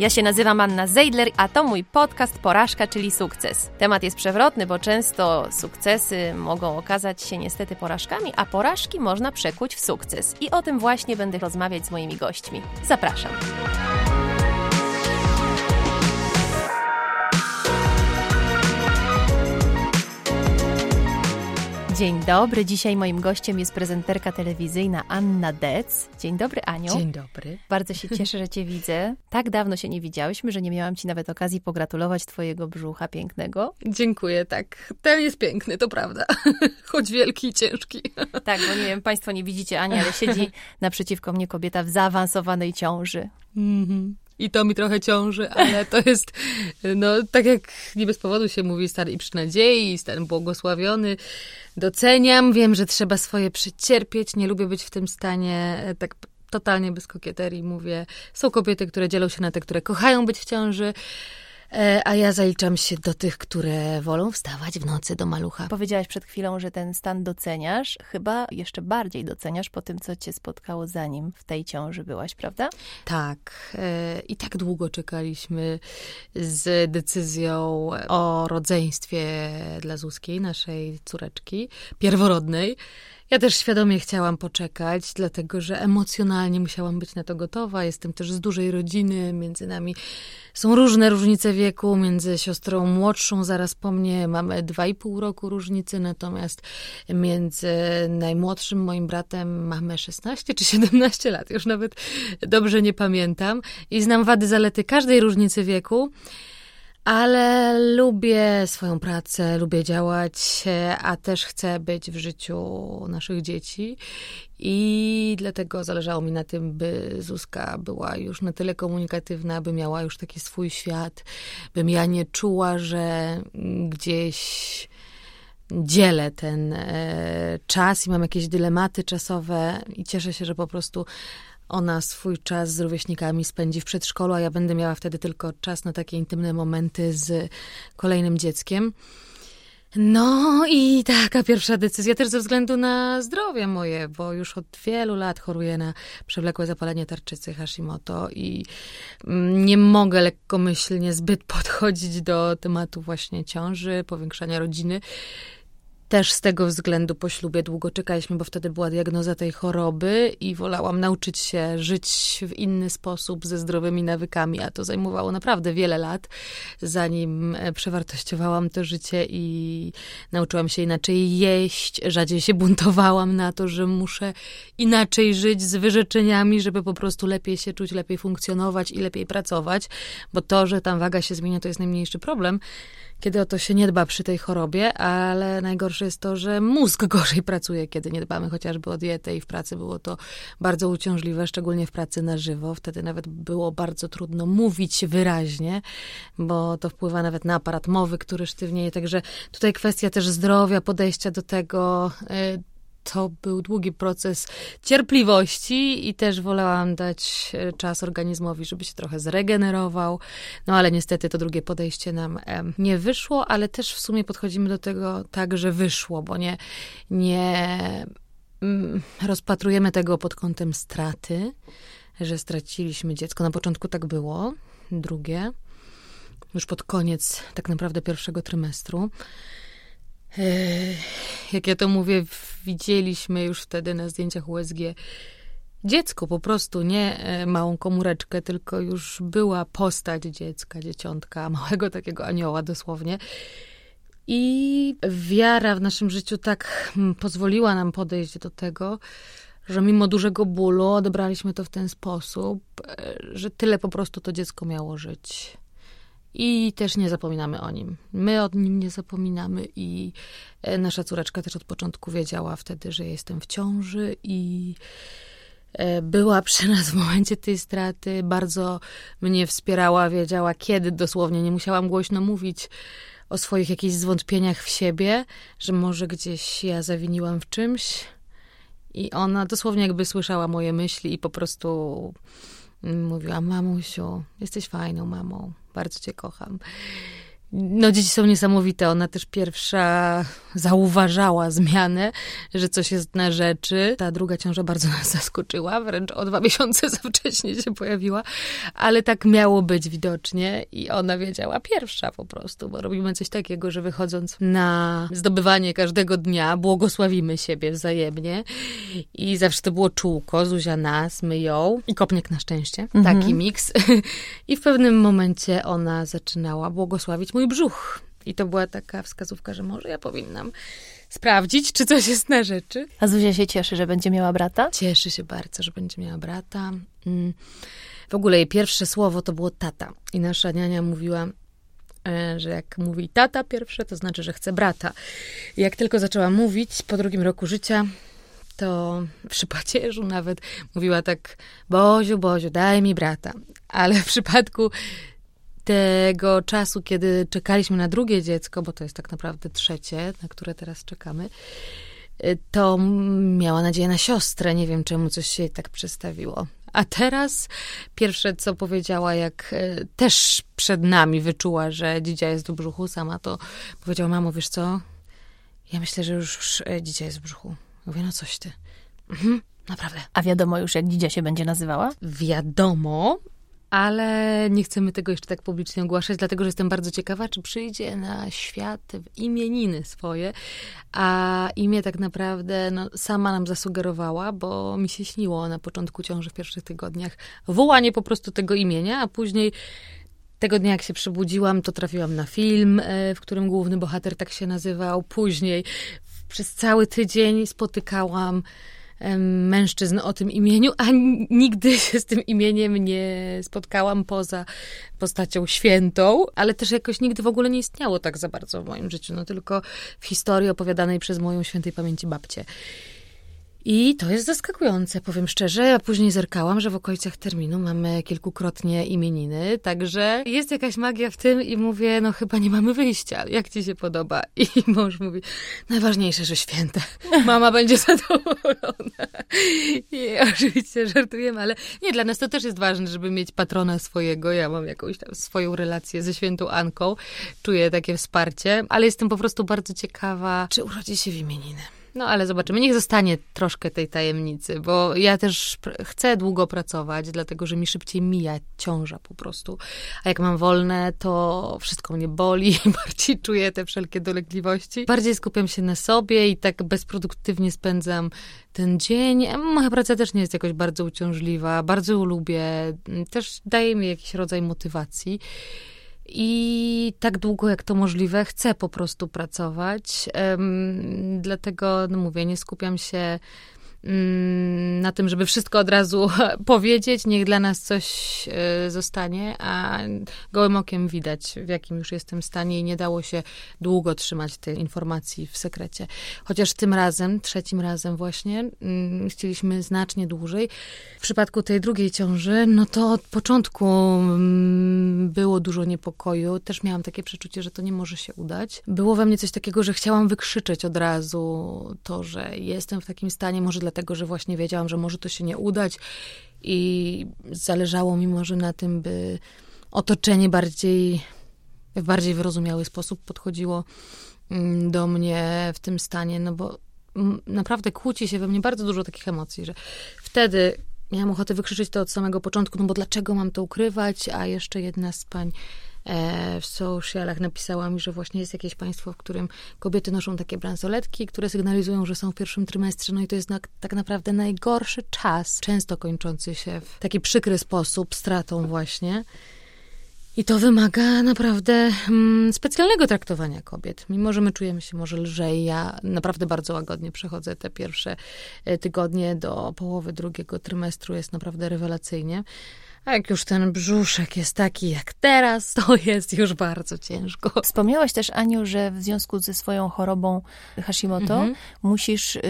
Ja się nazywam Anna Zeidler, a to mój podcast Porażka, czyli sukces. Temat jest przewrotny, bo często sukcesy mogą okazać się niestety porażkami, a porażki można przekuć w sukces. I o tym właśnie będę rozmawiać z moimi gośćmi. Zapraszam. Dzień dobry. Dzisiaj moim gościem jest prezenterka telewizyjna Anna Dec. Dzień dobry, Aniu. Dzień dobry. Bardzo się cieszę, że Cię widzę. Tak dawno się nie widziałyśmy, że nie miałam Ci nawet okazji pogratulować Twojego brzucha pięknego. Dziękuję, tak. Ten jest piękny, to prawda. Choć wielki i ciężki. Tak, bo nie wiem, Państwo nie widzicie Ani, ale siedzi naprzeciwko mnie kobieta w zaawansowanej ciąży. Mhm. I to mi trochę ciąży, ale to jest, no, tak jak nie bez powodu się mówi, stan i przy nadziei, stan błogosławiony. Doceniam, wiem, że trzeba swoje przecierpieć, nie lubię być w tym stanie e, tak totalnie bez kokieterii, mówię. Są kobiety, które dzielą się na te, które kochają być w ciąży, a ja zaliczam się do tych, które wolą wstawać w nocy do malucha. Powiedziałaś przed chwilą, że ten stan doceniasz. Chyba jeszcze bardziej doceniasz po tym, co cię spotkało zanim w tej ciąży byłaś, prawda? Tak. E, I tak długo czekaliśmy z decyzją o rodzeństwie dla Zuzkiej, naszej córeczki pierworodnej. Ja też świadomie chciałam poczekać, dlatego że emocjonalnie musiałam być na to gotowa. Jestem też z dużej rodziny, między nami są różne różnice wieku. Między siostrą młodszą, zaraz po mnie, mamy dwa i pół roku różnicy, natomiast między najmłodszym moim bratem mamy 16 czy 17 lat, już nawet dobrze nie pamiętam. I znam wady, zalety każdej różnicy wieku ale lubię swoją pracę, lubię działać, a też chcę być w życiu naszych dzieci. I dlatego zależało mi na tym, by Zuzka była już na tyle komunikatywna, by miała już taki swój świat, bym ja nie czuła, że gdzieś dzielę ten e, czas i mam jakieś dylematy czasowe i cieszę się, że po prostu ona swój czas z rówieśnikami spędzi w przedszkolu, a ja będę miała wtedy tylko czas na takie intymne momenty z kolejnym dzieckiem. No i taka pierwsza decyzja też ze względu na zdrowie moje, bo już od wielu lat choruję na przewlekłe zapalenie tarczycy Hashimoto i mm, nie mogę lekkomyślnie zbyt podchodzić do tematu właśnie ciąży, powiększania rodziny. Też z tego względu po ślubie długo czekaliśmy, bo wtedy była diagnoza tej choroby i wolałam nauczyć się żyć w inny sposób, ze zdrowymi nawykami, a to zajmowało naprawdę wiele lat, zanim e, przewartościowałam to życie i nauczyłam się inaczej jeść, rzadziej się buntowałam na to, że muszę inaczej żyć z wyrzeczeniami, żeby po prostu lepiej się czuć, lepiej funkcjonować i lepiej pracować, bo to, że tam waga się zmienia, to jest najmniejszy problem kiedy o to się nie dba przy tej chorobie, ale najgorsze jest to, że mózg gorzej pracuje, kiedy nie dbamy chociażby o dietę i w pracy było to bardzo uciążliwe, szczególnie w pracy na żywo. Wtedy nawet było bardzo trudno mówić wyraźnie, bo to wpływa nawet na aparat mowy, który sztywnieje. Także tutaj kwestia też zdrowia, podejścia do tego, y, to był długi proces cierpliwości i też wolałam dać e, czas organizmowi, żeby się trochę zregenerował. No ale niestety to drugie podejście nam nie wyszło, ale też w sumie podchodzimy do tego tak, że wyszło, bo nie, nie mm, rozpatrujemy tego pod kątem straty, że straciliśmy dziecko. Na początku tak było, drugie, już pod koniec tak naprawdę pierwszego trymestru. Jak ja to mówię, widzieliśmy już wtedy na zdjęciach USG dziecko po prostu, nie e, małą komóreczkę, tylko już była postać dziecka, dzieciątka, małego takiego anioła dosłownie. I wiara w naszym życiu tak hmm, pozwoliła nam podejść do tego, że mimo dużego bólu odebraliśmy to w ten sposób, e, że tyle po prostu to dziecko miało żyć. I też nie zapominamy o nim. My o nim nie zapominamy i e, nasza córeczka też od początku wiedziała wtedy, że jestem w ciąży i e, była przy nas w momencie tej straty, bardzo mnie wspierała, wiedziała kiedy dosłownie, nie musiałam głośno mówić o swoich jakichś zwątpieniach w siebie, że może gdzieś ja zawiniłam w czymś. I ona dosłownie jakby słyszała moje myśli i po prostu mówiła, mamusiu, jesteś fajną mamą, bardzo cię kocham. No, dzieci są niesamowite. Ona też pierwsza zauważała zmianę, że coś jest na rzeczy. Ta druga ciąża bardzo nas zaskoczyła, wręcz o dwa miesiące za wcześnie się pojawiła, ale tak miało być widocznie i ona wiedziała pierwsza po prostu, bo robimy coś takiego, że wychodząc na zdobywanie każdego dnia, błogosławimy siebie wzajemnie i zawsze to było czółko, Zuzia nas, my ją i kopniak na szczęście. Mhm. Taki miks. I w pewnym momencie ona zaczynała błogosławić mój brzuch. I to była taka wskazówka, że może ja powinnam sprawdzić, czy coś jest na rzeczy. A Zuzia się cieszy, że będzie miała brata? Cieszy się bardzo, że będzie miała brata. Mm. W ogóle jej pierwsze słowo to było tata. I nasza niania mówiła, e, że jak mówi tata pierwsze, to znaczy, że chce brata. I jak tylko zaczęła mówić po drugim roku życia, to przy pacierzu nawet mówiła tak, Boziu, Boziu, daj mi brata. Ale w przypadku tego czasu, kiedy czekaliśmy na drugie dziecko, bo to jest tak naprawdę trzecie, na które teraz czekamy, y, to miała nadzieję na siostrę. Nie wiem, czemu coś się tak przestawiło. A teraz pierwsze, co powiedziała, jak y, też przed nami wyczuła, że dzidzia jest w brzuchu, sama to powiedziała, mamo, wiesz co, ja myślę, że już y, dzidzia jest w brzuchu. Mówię, no coś ty. Mhm, naprawdę. A wiadomo już, jak dzidzia się będzie nazywała? Wiadomo, ale nie chcemy tego jeszcze tak publicznie ogłaszać, dlatego że jestem bardzo ciekawa, czy przyjdzie na świat imieniny swoje. A imię tak naprawdę no, sama nam zasugerowała, bo mi się śniło na początku ciąży w pierwszych tygodniach wołanie po prostu tego imienia, a później tego dnia, jak się przebudziłam, to trafiłam na film, e, w którym główny bohater tak się nazywał. Później przez cały tydzień spotykałam mężczyzn o tym imieniu, a nigdy się z tym imieniem nie spotkałam poza postacią świętą, ale też jakoś nigdy w ogóle nie istniało tak za bardzo w moim życiu, no tylko w historii opowiadanej przez moją świętej pamięci babcię. I to jest zaskakujące, powiem szczerze. Ja później zerkałam, że w okolicach terminu mamy kilkukrotnie imieniny, także jest jakaś magia w tym i mówię, no chyba nie mamy wyjścia. Jak ci się podoba? I mąż mówi, najważniejsze, że święte. Mama będzie zadowolona. I oczywiście żartujemy, ale nie, dla nas to też jest ważne, żeby mieć patrona swojego. Ja mam jakąś tam swoją relację ze świętą Anką. Czuję takie wsparcie, ale jestem po prostu bardzo ciekawa, czy urodzi się w imieniny. No ale zobaczymy. Niech zostanie troszkę tej tajemnicy, bo ja też chcę długo pracować, dlatego że mi szybciej mija ciąża po prostu. A jak mam wolne, to wszystko mnie boli, bardziej czuję te wszelkie dolegliwości. Bardziej skupiam się na sobie i tak bezproduktywnie spędzam ten dzień. Moja praca też nie jest jakoś bardzo uciążliwa, bardzo ją lubię. Też daje mi jakiś rodzaj motywacji. I tak długo jak to możliwe, chcę po prostu pracować. Dlatego, no mówię, nie skupiam się na tym, żeby wszystko od razu powiedzieć, niech dla nas coś e, zostanie, a gołym okiem widać, w jakim już jestem stanie i nie dało się długo trzymać tej informacji w sekrecie. Chociaż tym razem, trzecim razem właśnie, mm, chcieliśmy znacznie dłużej. W przypadku tej drugiej ciąży, no to od początku mm, było dużo niepokoju. Też miałam takie przeczucie, że to nie może się udać. Było we mnie coś takiego, że chciałam wykrzyczeć od razu to, że jestem w takim stanie, może dla dlatego że właśnie wiedziałam, że może to się nie udać i zależało mi może na tym, by otoczenie bardziej, w bardziej wyrozumiały sposób podchodziło mm, do mnie w tym stanie, no bo mm, naprawdę kłóci się we mnie bardzo dużo takich emocji, że wtedy miałam ochotę wykrzyczeć to od samego początku, no bo dlaczego mam to ukrywać, a jeszcze jedna z pań w socialach napisała mi, że właśnie jest jakieś państwo, w którym kobiety noszą takie bransoletki, które sygnalizują, że są w pierwszym trymestrze, no i to jest na, tak naprawdę najgorszy czas, często kończący się w taki przykry sposób, stratą właśnie. I to wymaga naprawdę mm, specjalnego traktowania kobiet. Mimo, że my czujemy się może lżej, ja naprawdę bardzo łagodnie przechodzę te pierwsze e, tygodnie do połowy drugiego trymestru, jest naprawdę rewelacyjnie. A jak już ten brzuszek jest taki jak teraz, to jest już bardzo ciężko. Wspomniałaś też, Aniu, że w związku ze swoją chorobą Hashimoto mhm. musisz y,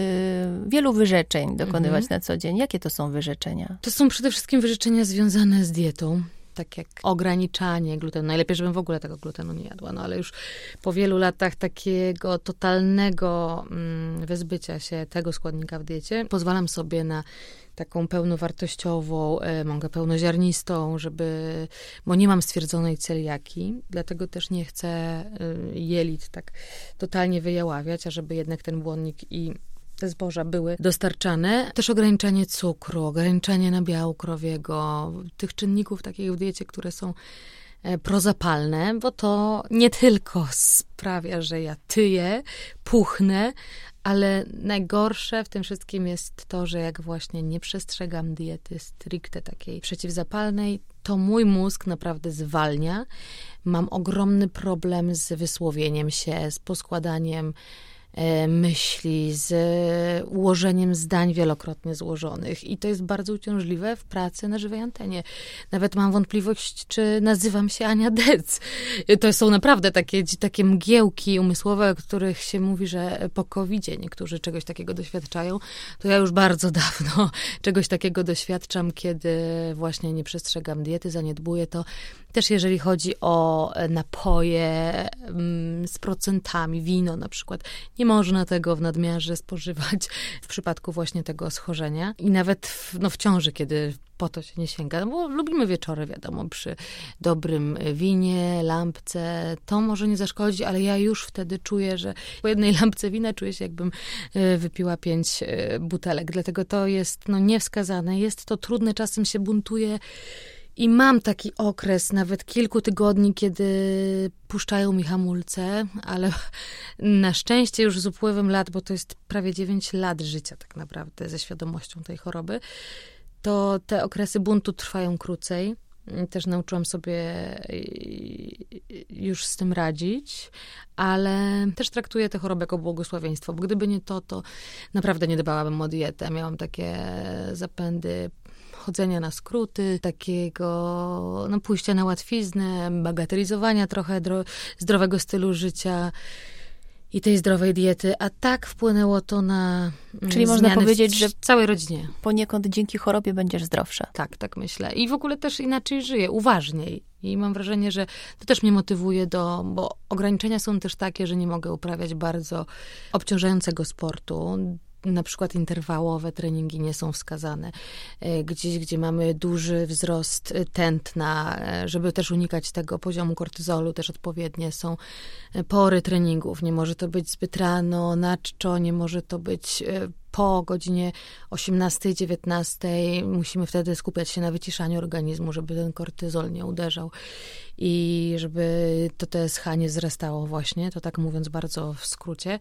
wielu wyrzeczeń dokonywać mhm. na co dzień. Jakie to są wyrzeczenia? To są przede wszystkim wyrzeczenia związane z dietą. tak jak ograniczanie glutenu. Najlepiej, żebym w ogóle tego glutenu nie jadła, no ale już po wielu latach takiego totalnego mm, wyzbycia się tego składnika w diecie, pozwalam sobie na taką pełnowartościową, e, mąkę pełnoziarnistą, żeby, bo nie mam stwierdzonej celiaki, dlatego też nie chcę e, jelit tak totalnie wyjaławiać, a żeby jednak ten błonnik i te zboża były dostarczane. Też ograniczenie cukru, ograniczenie nabiału krowiego, tych czynników takich w diecie, które są e, prozapalne, bo to nie tylko sprawia, że ja tyję, puchnę, ale najgorsze w tym wszystkim jest to, że jak właśnie nie przestrzegam diety stricte takiej przeciwzapalnej, to mój mózg naprawdę zwalnia. Mam ogromny problem z wysłowieniem się, z poskładaniem myśli, z ułożeniem zdań wielokrotnie złożonych. I to jest bardzo uciążliwe w pracy na żywej antenie. Nawet mam wątpliwość, czy nazywam się Ania Dec. To są naprawdę takie, takie mgiełki umysłowe, o których się mówi, że po covid niektórzy czegoś takiego doświadczają. To ja już bardzo dawno czegoś takiego doświadczam, kiedy właśnie nie przestrzegam diety, zaniedbuję to. Też jeżeli chodzi o napoje mm, z procentami, wino na przykład. Nie można tego w nadmiarze spożywać w przypadku właśnie tego schorzenia. I nawet w, no, w ciąży, kiedy po to się nie sięga, no bo lubimy wieczory, wiadomo, przy dobrym winie, lampce, to może nie zaszkodzi, ale ja już wtedy czuję, że po jednej lampce wina czuję się, jakbym e, wypiła pięć e, butelek. Dlatego to jest no, niewskazane. Jest to trudne, czasem się buntuje i mam taki okres, nawet kilku tygodni, kiedy puszczają mi hamulce, ale na szczęście już z upływem lat, bo to jest prawie 9 lat życia tak naprawdę ze świadomością tej choroby, to te okresy buntu trwają krócej. Też nauczyłam sobie już z tym radzić, ale też traktuję tę chorobę jako błogosławieństwo, bo gdyby nie to, to naprawdę nie dbałabym o dietę. Miałam takie zapędy chodzenia na skróty, takiego no, pójścia na łatwiznę, bagatelizowania trochę zdrowego stylu życia i tej zdrowej diety, a tak wpłynęło to na. Mm, Czyli można powiedzieć, że całej rodzinie. Poniekąd dzięki chorobie będziesz zdrowsza. Tak, tak myślę. I w ogóle też inaczej żyję, uważniej. I mam wrażenie, że to też mnie motywuje do, bo ograniczenia są też takie, że nie mogę uprawiać bardzo obciążającego sportu na przykład interwałowe treningi nie są wskazane. E, gdzieś, gdzie mamy duży wzrost e, tętna, e, żeby też unikać tego poziomu kortyzolu, też odpowiednie są pory treningów. Nie może to być zbyt rano, na czczo, nie może to być po godzinie 18-19 musimy wtedy skupiać się na wyciszaniu organizmu, żeby ten kortyzol nie uderzał i żeby to TSH nie wzrastało właśnie, to tak mówiąc bardzo w skrócie.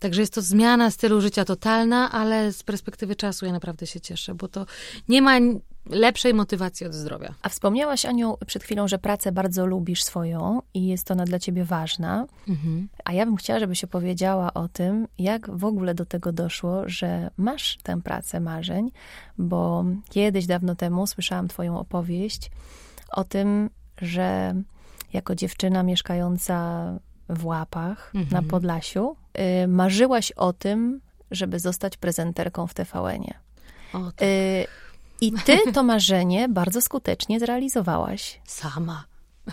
Także jest to zmiana stylu życia totalna, ale z perspektywy czasu ja naprawdę się cieszę, bo to nie ma lepszej motywacji od zdrowia. A wspomniałaś, Aniu, przed chwilą, że pracę bardzo lubisz swoją i jest ona dla ciebie ważna. Mhm. A ja bym chciała, żebyś opowiedziała o tym, jak w ogóle do tego doszło, że masz tę pracę marzeń, bo kiedyś, dawno temu słyszałam twoją opowieść o tym, że jako dziewczyna mieszkająca w Łapach mhm. na Podlasiu, y, marzyłaś o tym, żeby zostać prezenterką w TVN-ie. O, tak. y, I ty to marzenie bardzo skutecznie zrealizowałaś. Sama.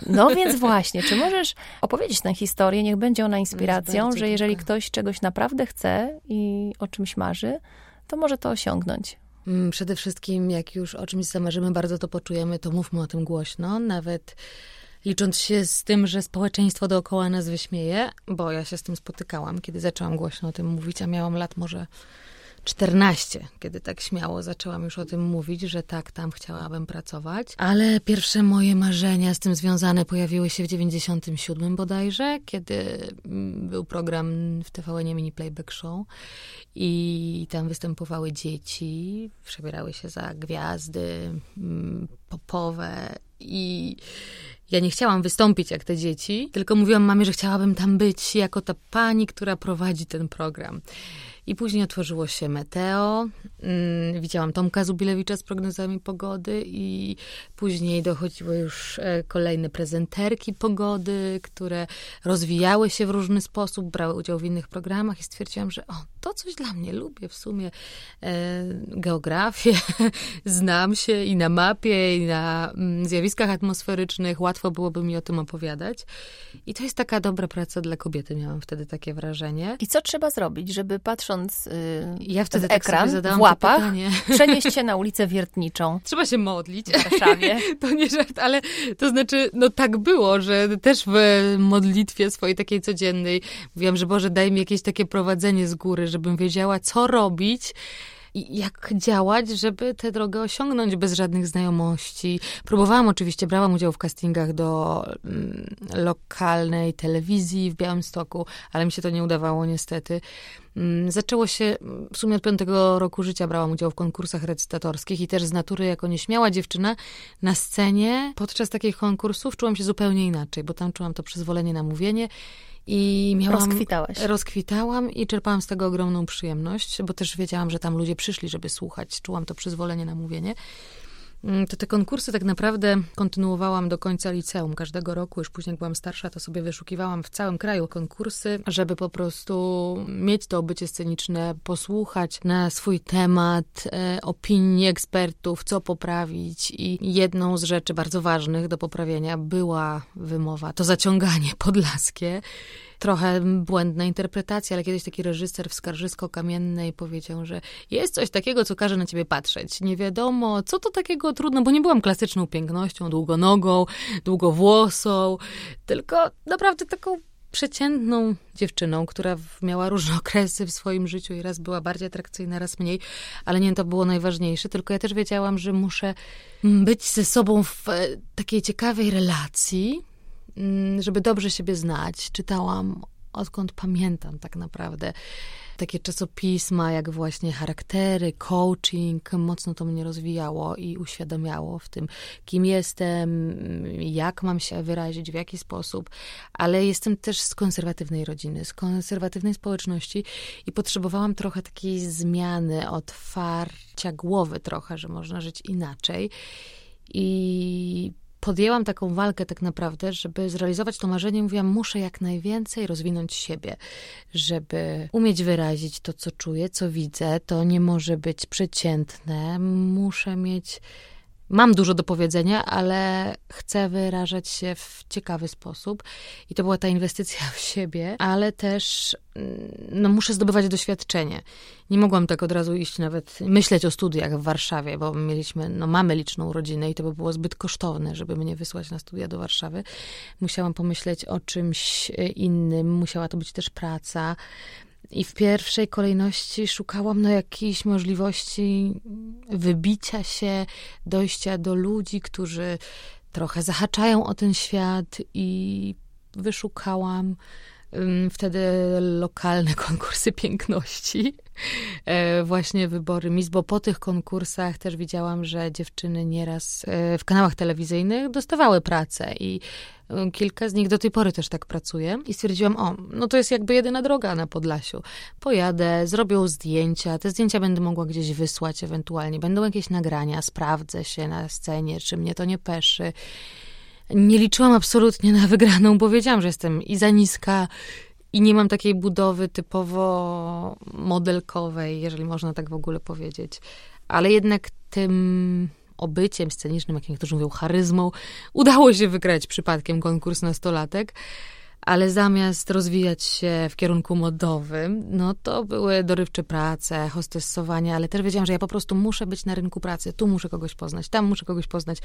No więc właśnie, czy możesz opowiedzieć tę historię? Niech będzie ona inspiracją, że jeżeli ktoś czegoś naprawdę chce i o czymś marzy, to może to osiągnąć. Mm, przede wszystkim, jak już o czymś zamarzymy, bardzo to poczujemy, to mówmy o tym głośno, nawet licząc się z tym, że społeczeństwo dookoła nas wyśmieje, bo ja się z tym spotykałam, kiedy zaczęłam głośno o tym mówić, a miałam lat może 14, kiedy tak śmiało zaczęłam już o tym mówić, że tak, tam chciałabym pracować. Ale pierwsze moje marzenia z tym związane pojawiły się w 97 bodajże, kiedy mm, był program w TVN Mini Playback Show i tam występowały dzieci, przebierały się za gwiazdy mm, popowe i ja nie chciałam wystąpić jak te dzieci, tylko mówiłam mamie, że chciałabym tam być jako ta pani, która prowadzi ten program. I później otworzyło się Meteo. Mm, widziałam Tomka Zubilewicza z prognozami pogody i później dochodziły już e, kolejne prezenterki pogody, które rozwijały się w różny sposób, brały udział w innych programach i stwierdziłam, że o, to coś dla mnie, lubię w sumie e, geografię, znam się i na mapie, i na mm, zjawiskach atmosferycznych, łatwo byłoby mi o tym opowiadać. I to jest taka dobra praca dla kobiety, miałam wtedy takie wrażenie. I co trzeba zrobić, żeby patrząc yy, ja wtedy tak ekran, w łapach, przenieść się na ulicę Wiertniczą? Trzeba się modlić. W Warszawie. to nie żart, ale to znaczy, no tak było, że też w modlitwie swojej takiej codziennej mówiłam, że Boże, daj mi jakieś takie prowadzenie z góry, żebym wiedziała, co robić i jak działać, żeby tę drogę osiągnąć bez żadnych znajomości. Próbowałam oczywiście, brałam udział w castingach do mm, lokalnej telewizji w Białymstoku, ale mi się to nie udawało niestety. Mm, zaczęło się, w sumie od piątego roku życia brałam udział w konkursach recytatorskich i też z natury jako nieśmiała dziewczyna na scenie podczas takich konkursów czułam się zupełnie inaczej, bo tam czułam to przyzwolenie na mówienie i miałam... Rozkwitałaś. Rozkwitałam i czerpałam z tego ogromną przyjemność, bo też wiedziałam, że tam ludzie przyszli, żeby słuchać. Czułam to przyzwolenie na mówienie. Mm, to te konkursy tak naprawdę kontynuowałam do końca liceum. Każdego roku, już później jak byłam starsza, to sobie wyszukiwałam w całym kraju konkursy, żeby po prostu mieć to obycie sceniczne, posłuchać na swój temat e, opinii ekspertów, co poprawić. I jedną z rzeczy bardzo ważnych do poprawienia była wymowa, to zaciąganie podlaskie trochę błędna interpretacja, ale kiedyś taki reżyser w Skarżysko-Kamiennej powiedział, że jest coś takiego, co każe na ciebie patrzeć. Nie wiadomo, co to takiego trudno, bo nie byłam klasyczną pięknością, długonogą, długowłosą, tylko naprawdę taką przeciętną dziewczyną, która miała różne okresy w swoim życiu i raz była bardziej atrakcyjna, raz mniej, ale nie to było najważniejsze, tylko ja też wiedziałam, że muszę być ze sobą w e, takiej ciekawej relacji, żeby dobrze siebie znać, czytałam odkąd pamiętam tak naprawdę. Takie czasopisma, jak właśnie charaktery, coaching, mocno to mnie rozwijało i uświadamiało w tym, kim jestem, jak mam się wyrazić, w jaki sposób. Ale jestem też z konserwatywnej rodziny, z konserwatywnej społeczności i potrzebowałam trochę takiej zmiany, otwarcia głowy trochę, że można żyć inaczej. I podjęłam taką walkę tak naprawdę, żeby zrealizować to marzenie. Mówiłam, muszę jak najwięcej rozwinąć siebie, żeby umieć wyrazić to, co czuję, co widzę. To nie może być przeciętne. Muszę mieć mam dużo do powiedzenia, ale chcę wyrażać się w ciekawy sposób. I to była ta inwestycja w siebie, ale też mm, no, muszę zdobywać doświadczenie. Nie mogłam tak od razu iść nawet myśleć o studiach w Warszawie, bo mieliśmy, no mamy liczną rodzinę i to by było zbyt kosztowne, żeby mnie wysłać na studia do Warszawy. Musiałam pomyśleć o czymś e, innym, musiała to być też praca. I w pierwszej kolejności szukałam no, jakiejś możliwości wybicia się, dojścia do ludzi, którzy trochę zahaczają o ten świat i wyszukałam wtedy lokalne konkursy piękności, e, właśnie wybory Miss, bo po tych konkursach też widziałam, że dziewczyny nieraz e, w kanałach telewizyjnych dostawały pracę i e, kilka z nich do tej pory też tak pracuje i stwierdziłam, o, no to jest jakby jedyna droga na Podlasiu. Pojadę, zrobią zdjęcia, te zdjęcia będę mogła gdzieś wysłać ewentualnie, będą jakieś nagrania, sprawdzę się na scenie, czy mnie to nie peszy nie liczyłam absolutnie na wygraną, bo wiedziałam, że jestem i za niska, i nie mam takiej budowy typowo modelkowej, jeżeli można tak w ogóle powiedzieć. Ale jednak tym obyciem scenicznym, jak niektórzy mówią, charyzmą, udało się wygrać przypadkiem konkurs nastolatek ale zamiast rozwijać się w kierunku modowym, no to były dorywcze prace, hostessowanie, ale też wiedziałam, że ja po prostu muszę być na rynku pracy. Tu muszę kogoś poznać, tam muszę kogoś poznać.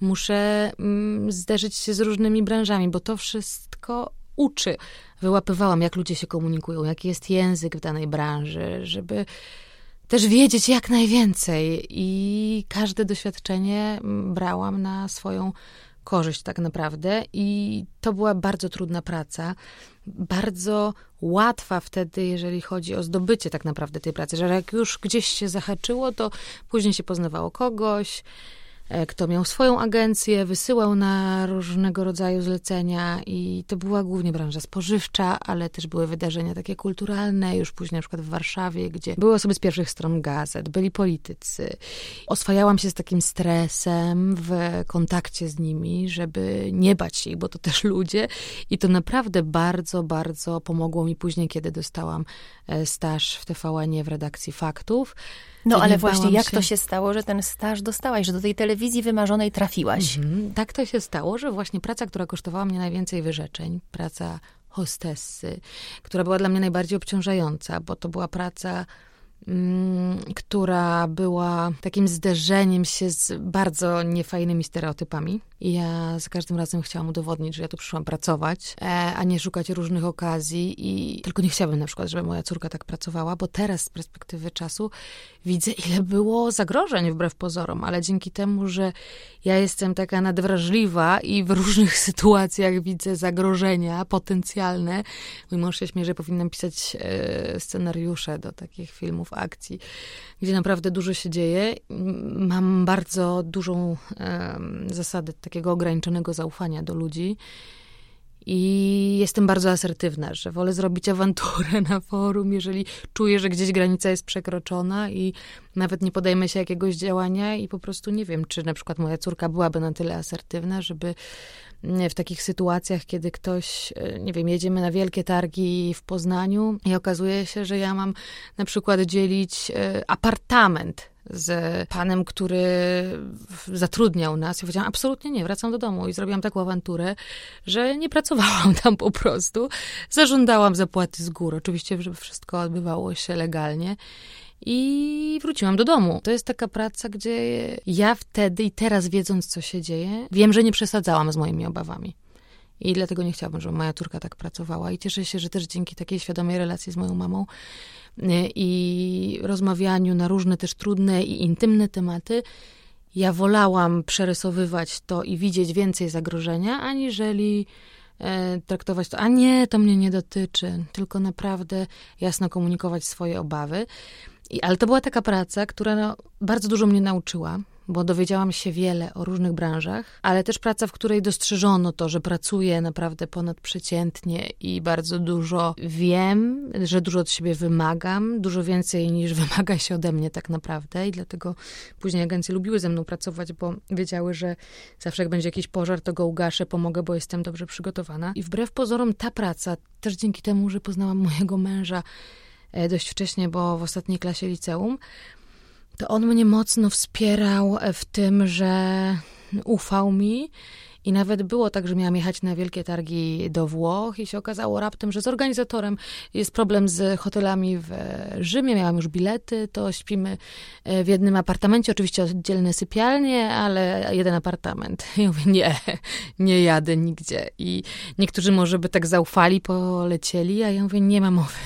Muszę mm, zderzyć się z różnymi branżami, bo to wszystko uczy. Wyłapywałam, jak ludzie się komunikują, jaki jest język w danej branży, żeby też wiedzieć jak najwięcej. I każde doświadczenie brałam na swoją korzyść tak naprawdę i to była bardzo trudna praca, bardzo łatwa wtedy, jeżeli chodzi o zdobycie tak naprawdę tej pracy, że jak już gdzieś się zahaczyło, to później się poznawało kogoś, kto miał swoją agencję, wysyłał na różnego rodzaju zlecenia i to była głównie branża spożywcza, ale też były wydarzenia takie kulturalne, już później na przykład w Warszawie, gdzie były osoby z pierwszych stron gazet, byli politycy. Oswajałam się z takim stresem w kontakcie z nimi, żeby nie bać się ich, bo to też ludzie i to naprawdę bardzo, bardzo pomogło mi później, kiedy dostałam e, staż w TVN w redakcji Faktów. No ale właśnie, jak się... to się stało, że ten staż dostałaś, że do tej telewizji wymarzonej trafiłaś? Mhm. Tak to się stało, że właśnie praca, która kosztowała mnie najwięcej wyrzeczeń, praca hostessy, która była dla mnie najbardziej obciążająca, bo to była praca Mm, która była takim zderzeniem się z bardzo niefajnymi stereotypami. I ja za każdym razem chciałam udowodnić, że ja tu przyszłam pracować, e, a nie szukać różnych okazji. I tylko nie chciałabym na przykład, żeby moja córka tak pracowała, bo teraz z perspektywy czasu widzę, ile było zagrożeń wbrew pozorom, ale dzięki temu, że ja jestem taka nadwrażliwa i w różnych sytuacjach widzę zagrożenia potencjalne. Mój mąż się śmieje, że powinnam pisać e, scenariusze do takich filmów akcji, gdzie naprawdę dużo się dzieje. Mam bardzo dużą zasadę takiego ograniczonego zaufania do ludzi. I jestem bardzo asertywna, że wolę zrobić awanturę na forum, jeżeli czuję, że gdzieś granica jest przekroczona i nawet nie podejmę się jakiegoś działania i po prostu nie wiem, czy na przykład moja córka byłaby na tyle asertywna, żeby w takich sytuacjach, kiedy ktoś, e, nie wiem, jedziemy na wielkie targi w Poznaniu i okazuje się, że ja mam na przykład dzielić e, apartament z panem, który zatrudniał nas. Ja powiedziałam, absolutnie nie, wracam do domu. I zrobiłam taką awanturę, że nie pracowałam tam po prostu. Zażądałam zapłaty z góry. Oczywiście, żeby wszystko odbywało się legalnie i wróciłam do domu. To jest taka praca, gdzie ja wtedy i teraz wiedząc, co się dzieje, wiem, że nie przesadzałam z moimi obawami. I dlatego nie chciałabym, żeby moja córka tak pracowała. I cieszę się, że też dzięki takiej świadomej relacji z moją mamą y, i rozmawianiu na różne też trudne i intymne tematy, ja wolałam przerysowywać to i widzieć więcej zagrożenia, aniżeli e, traktować to, a nie, to mnie nie dotyczy, tylko naprawdę jasno komunikować swoje obawy. I, ale to była taka praca, która no, bardzo dużo mnie nauczyła, bo dowiedziałam się wiele o różnych branżach, ale też praca, w której dostrzeżono to, że pracuję naprawdę ponadprzeciętnie i bardzo dużo wiem, że dużo od siebie wymagam, dużo więcej niż wymaga się ode mnie tak naprawdę i dlatego później agencje lubiły ze mną pracować, bo wiedziały, że zawsze jak będzie jakiś pożar, to go ugaszę, pomogę, bo jestem dobrze przygotowana. I wbrew pozorom ta praca, też dzięki temu, że poznałam mojego męża, dość wcześnie, bo w ostatniej klasie liceum, to on mnie mocno wspierał w tym, że ufał mi i nawet było tak, że miałam jechać na wielkie targi do Włoch i się okazało raptem, że z organizatorem jest problem z hotelami w Rzymie. Miałam już bilety, to śpimy e, w jednym apartamencie, oczywiście oddzielne sypialnie, ale jeden apartament. I mówię, nie, nie jadę nigdzie. I niektórzy może by tak zaufali, polecieli, a ja mówię, nie ma mowy,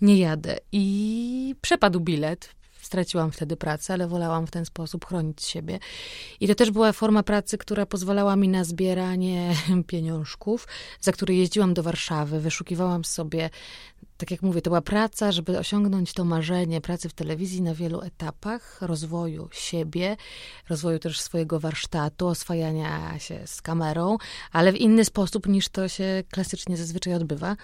nie jadę. I przepadł bilet straciłam wtedy pracę, ale wolałam w ten sposób chronić siebie. I to też była forma pracy, która pozwalała mi na zbieranie pieniążków, za które jeździłam do Warszawy, wyszukiwałam sobie tak jak mówię, to była praca, żeby osiągnąć to marzenie pracy w telewizji na wielu etapach rozwoju siebie, rozwoju też swojego warsztatu, oswajania się z kamerą, ale w inny sposób niż to się klasycznie zazwyczaj odbywa.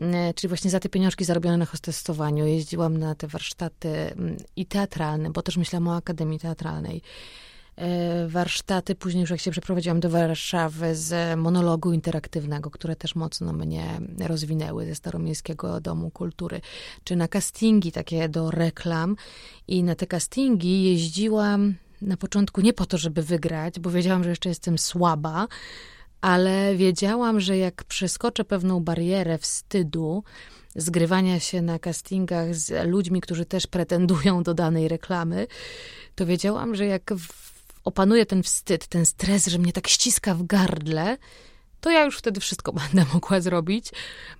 E, czyli właśnie za te pieniążki zarobione na hostessowaniu jeździłam na te warsztaty mm, i teatralne, bo też myślałam o Akademii Teatralnej. E, warsztaty, później już jak się przeprowadziłam do Warszawy z monologu interaktywnego, które też mocno mnie rozwinęły ze Staromiejskiego Domu Kultury, czy na castingi takie do reklam. I na te castingi jeździłam na początku nie po to, żeby wygrać, bo wiedziałam, że jeszcze jestem słaba, ale wiedziałam, że jak przeskoczę pewną barierę wstydu, zgrywania się na castingach z ludźmi, którzy też pretendują do danej reklamy, to wiedziałam, że jak opanuję ten wstyd, ten stres, że mnie tak ściska w gardle, to ja już wtedy wszystko będę mogła zrobić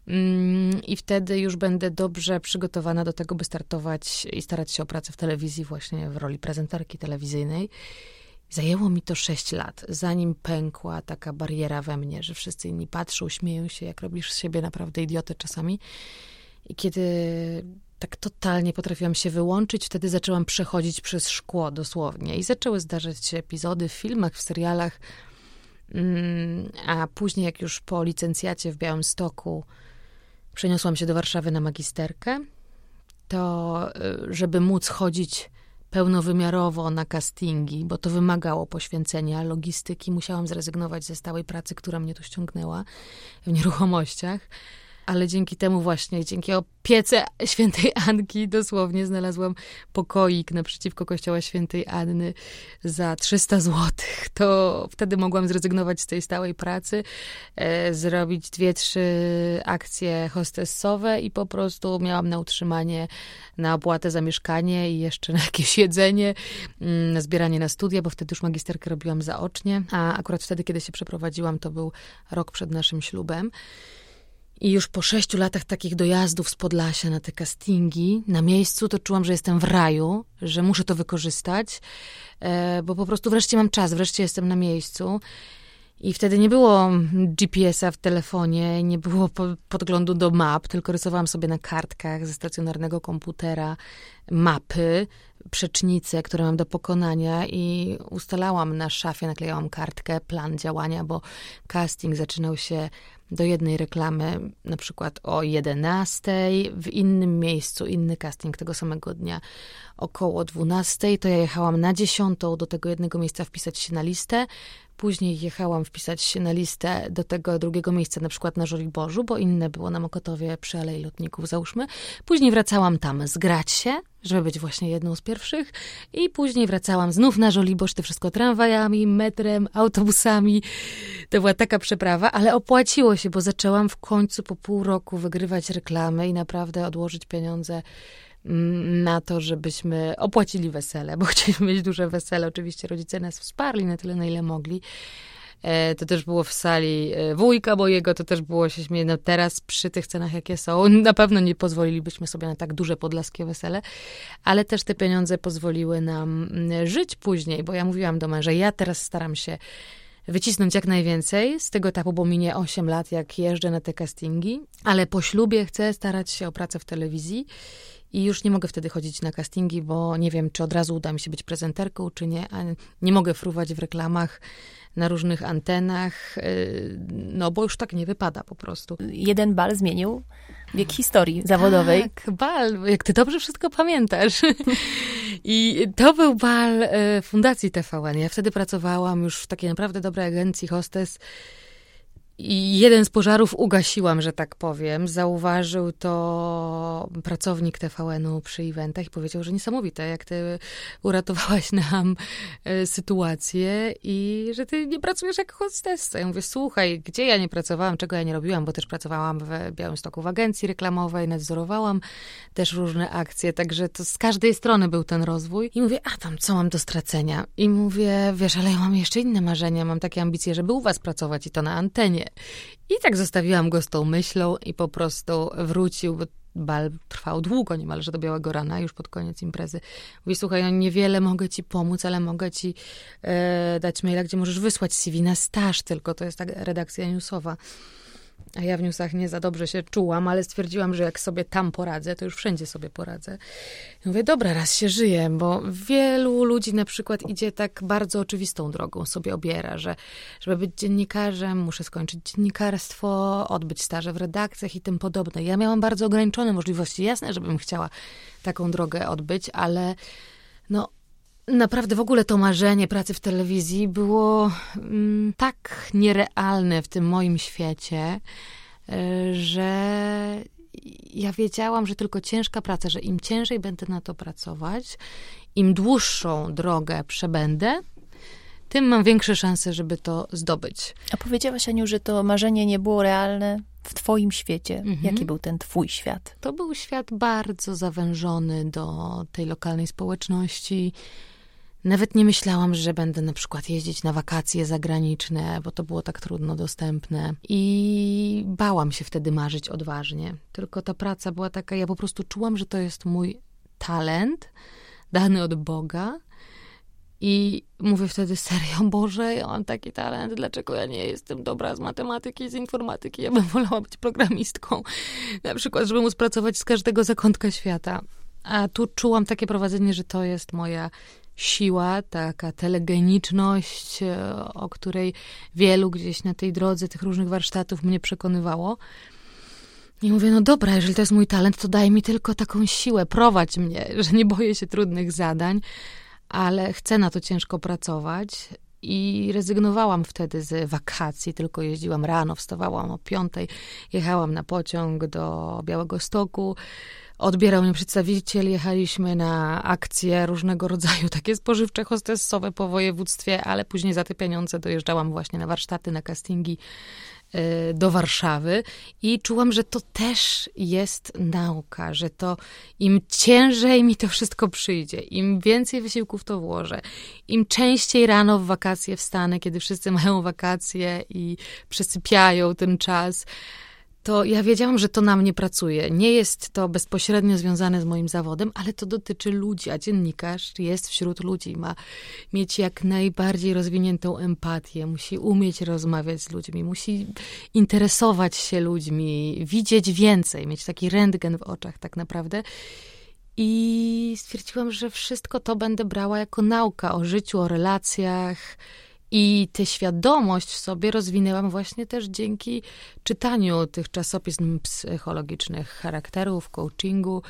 mm, i wtedy już będę dobrze przygotowana do tego, by startować i starać się o pracę w telewizji, właśnie w roli prezenterki telewizyjnej. Zajęło mi to sześć lat, zanim pękła taka bariera we mnie, że wszyscy inni patrzą, śmieją się, jak robisz z siebie naprawdę idiotę czasami. I kiedy tak totalnie potrafiłam się wyłączyć. Wtedy zaczęłam przechodzić przez szkło dosłownie i zaczęły zdarzać się epizody w filmach, w serialach. Mm, a później, jak już po licencjacie w Białymstoku przeniosłam się do Warszawy na magisterkę, to y, żeby móc chodzić pełnowymiarowo na castingi, bo to wymagało poświęcenia logistyki, musiałam zrezygnować ze stałej pracy, która mnie tu ściągnęła w nieruchomościach ale dzięki temu właśnie, dzięki opiece świętej Anki dosłownie znalazłam pokoik naprzeciwko kościoła świętej Anny za 300 złotych. To wtedy mogłam zrezygnować z tej stałej pracy, e, zrobić dwie, trzy akcje hostessowe i po prostu miałam na utrzymanie, na opłatę za mieszkanie i jeszcze na jakieś jedzenie, mm, na zbieranie na studia, bo wtedy już magisterkę robiłam zaocznie, a akurat wtedy, kiedy się przeprowadziłam, to był rok przed naszym ślubem. I już po sześciu latach takich dojazdów z Podlasia na te castingi, na miejscu, to czułam, że jestem w raju, że muszę to wykorzystać, e, bo po prostu wreszcie mam czas, wreszcie jestem na miejscu. I wtedy nie było GPS-a w telefonie, nie było podglądu do map, tylko rysowałam sobie na kartkach ze stacjonarnego komputera mapy, przecznice, które mam do pokonania i ustalałam na szafie, naklejałam kartkę, plan działania, bo casting zaczynał się do jednej reklamy, na przykład o 11, w innym miejscu, inny casting tego samego dnia. Około 12, to ja jechałam na 10 do tego jednego miejsca wpisać się na listę, Później jechałam wpisać się na listę do tego drugiego miejsca, na przykład na Żoliborzu, bo inne było na Mokotowie przy Alei Lotników, załóżmy. Później wracałam tam zgrać się, żeby być właśnie jedną z pierwszych. I później wracałam znów na Żoliborz, to wszystko tramwajami, metrem, autobusami. To była taka przeprawa, ale opłaciło się, bo zaczęłam w końcu po pół roku wygrywać reklamy i naprawdę odłożyć pieniądze mm, na to, żebyśmy opłacili wesele, bo chcieliśmy mieć duże wesele. Oczywiście rodzice nas wsparli na tyle, na ile mogli. E, to też było w sali e, wujka mojego, to też było się śmieje. No teraz przy tych cenach, jakie są, na pewno nie pozwolilibyśmy sobie na tak duże podlaskie wesele, ale też te pieniądze pozwoliły nam mm, żyć później, bo ja mówiłam do męża, ja teraz staram się wycisnąć jak najwięcej z tego etapu, bo minie 8 lat, jak jeżdżę na te castingi, ale po ślubie chcę starać się o pracę w telewizji i już nie mogę wtedy chodzić na castingi, bo nie wiem, czy od razu uda mi się być prezenterką, czy nie, a nie mogę fruwać w reklamach na różnych antenach, y, no bo już tak nie wypada po prostu. Jeden bal zmienił wiek historii zawodowej. Tak, bal, jak ty dobrze wszystko pamiętasz. I to był bal y, Fundacji TVN. Ja wtedy pracowałam już w takiej naprawdę dobrej agencji hostes jeden z pożarów ugasiłam, że tak powiem. Zauważył to pracownik TVN-u przy eventach i powiedział, że niesamowite, jak ty uratowałaś nam e, sytuację i że ty nie pracujesz jako hostessa. Ja mówię, słuchaj, gdzie ja nie pracowałam, czego ja nie robiłam, bo też pracowałam w Białymstoku w agencji reklamowej, nadzorowałam też różne akcje, także to z każdej strony był ten rozwój. I mówię, a tam co mam do stracenia? I mówię, wiesz, ale ja mam jeszcze inne marzenia, mam takie ambicje, żeby u was pracować i to na antenie. I tak zostawiłam go z tą myślą i po prostu wrócił, bo bal trwał długo, niemalże do białego rana, już pod koniec imprezy. Mówi, słuchaj, no niewiele mogę ci pomóc, ale mogę ci e, dać maila, gdzie możesz wysłać CV na staż tylko, to jest tak redakcja newsowa. A ja w newsach nie za dobrze się czułam, ale stwierdziłam, że jak sobie tam poradzę, to już wszędzie sobie poradzę. I mówię, dobra, raz się żyję, bo wielu ludzi na przykład idzie tak bardzo oczywistą drogą, sobie obiera, że żeby być dziennikarzem, muszę skończyć dziennikarstwo, odbyć staże w redakcjach i tym podobne. Ja miałam bardzo ograniczone możliwości. Jasne, żebym chciała taką drogę odbyć, ale no Naprawdę w ogóle to marzenie pracy w telewizji było mm, tak nierealne w tym moim świecie, y, że ja wiedziałam, że tylko ciężka praca, że im ciężej będę na to pracować, im dłuższą drogę przebędę, tym mam większe szanse, żeby to zdobyć. A powiedziałaś, Aniu, że to marzenie nie było realne w Twoim świecie. Mhm. Jaki był ten Twój świat? To był świat bardzo zawężony do tej lokalnej społeczności nawet nie myślałam, że będę na przykład jeździć na wakacje zagraniczne, bo to było tak trudno dostępne. I bałam się wtedy marzyć odważnie. Tylko ta praca była taka, ja po prostu czułam, że to jest mój talent dany od Boga I mówię wtedy serio, Boże, ja mam taki talent, dlaczego ja nie jestem dobra z matematyki, z informatyki? Ja bym wolała być programistką, na przykład, żeby móc pracować z każdego zakątka świata. A tu czułam takie prowadzenie, że to jest moja siła, taka telegeniczność, e, o której wielu gdzieś na tej drodze tych różnych warsztatów mnie przekonywało. I mówię, no dobra, jeżeli to jest mój talent, to daj mi tylko taką siłę, prowadź mnie, że nie boję się trudnych zadań, ale chcę na to ciężko pracować. I rezygnowałam wtedy z wakacji, tylko jeździłam rano, wstawałam o piątej, jechałam na pociąg do Białego Stoku, odbierał mnie przedstawiciel, jechaliśmy na akcje różnego rodzaju, takie spożywcze, hostessowe po województwie, ale później za te pieniądze dojeżdżałam właśnie na warsztaty, na castingi Y, do Warszawy. I czułam, że to też jest nauka, że to im ciężej mi to wszystko przyjdzie, im więcej wysiłków to włożę, im częściej rano w wakacje wstanę, kiedy wszyscy mają wakacje i przesypiają ten czas, to ja wiedziałam, że to na mnie pracuje. Nie jest to bezpośrednio związane z moim zawodem, ale to dotyczy ludzi, a dziennikarz jest wśród ludzi, ma mieć jak najbardziej rozwiniętą empatię, musi umieć rozmawiać z ludźmi, musi interesować się ludźmi, widzieć więcej, mieć taki rentgen w oczach tak naprawdę. I stwierdziłam, że wszystko to będę brała jako nauka o życiu, o relacjach, i tę świadomość w sobie rozwinęłam właśnie też dzięki czytaniu tych czasopism psychologicznych, charakterów, coachingu,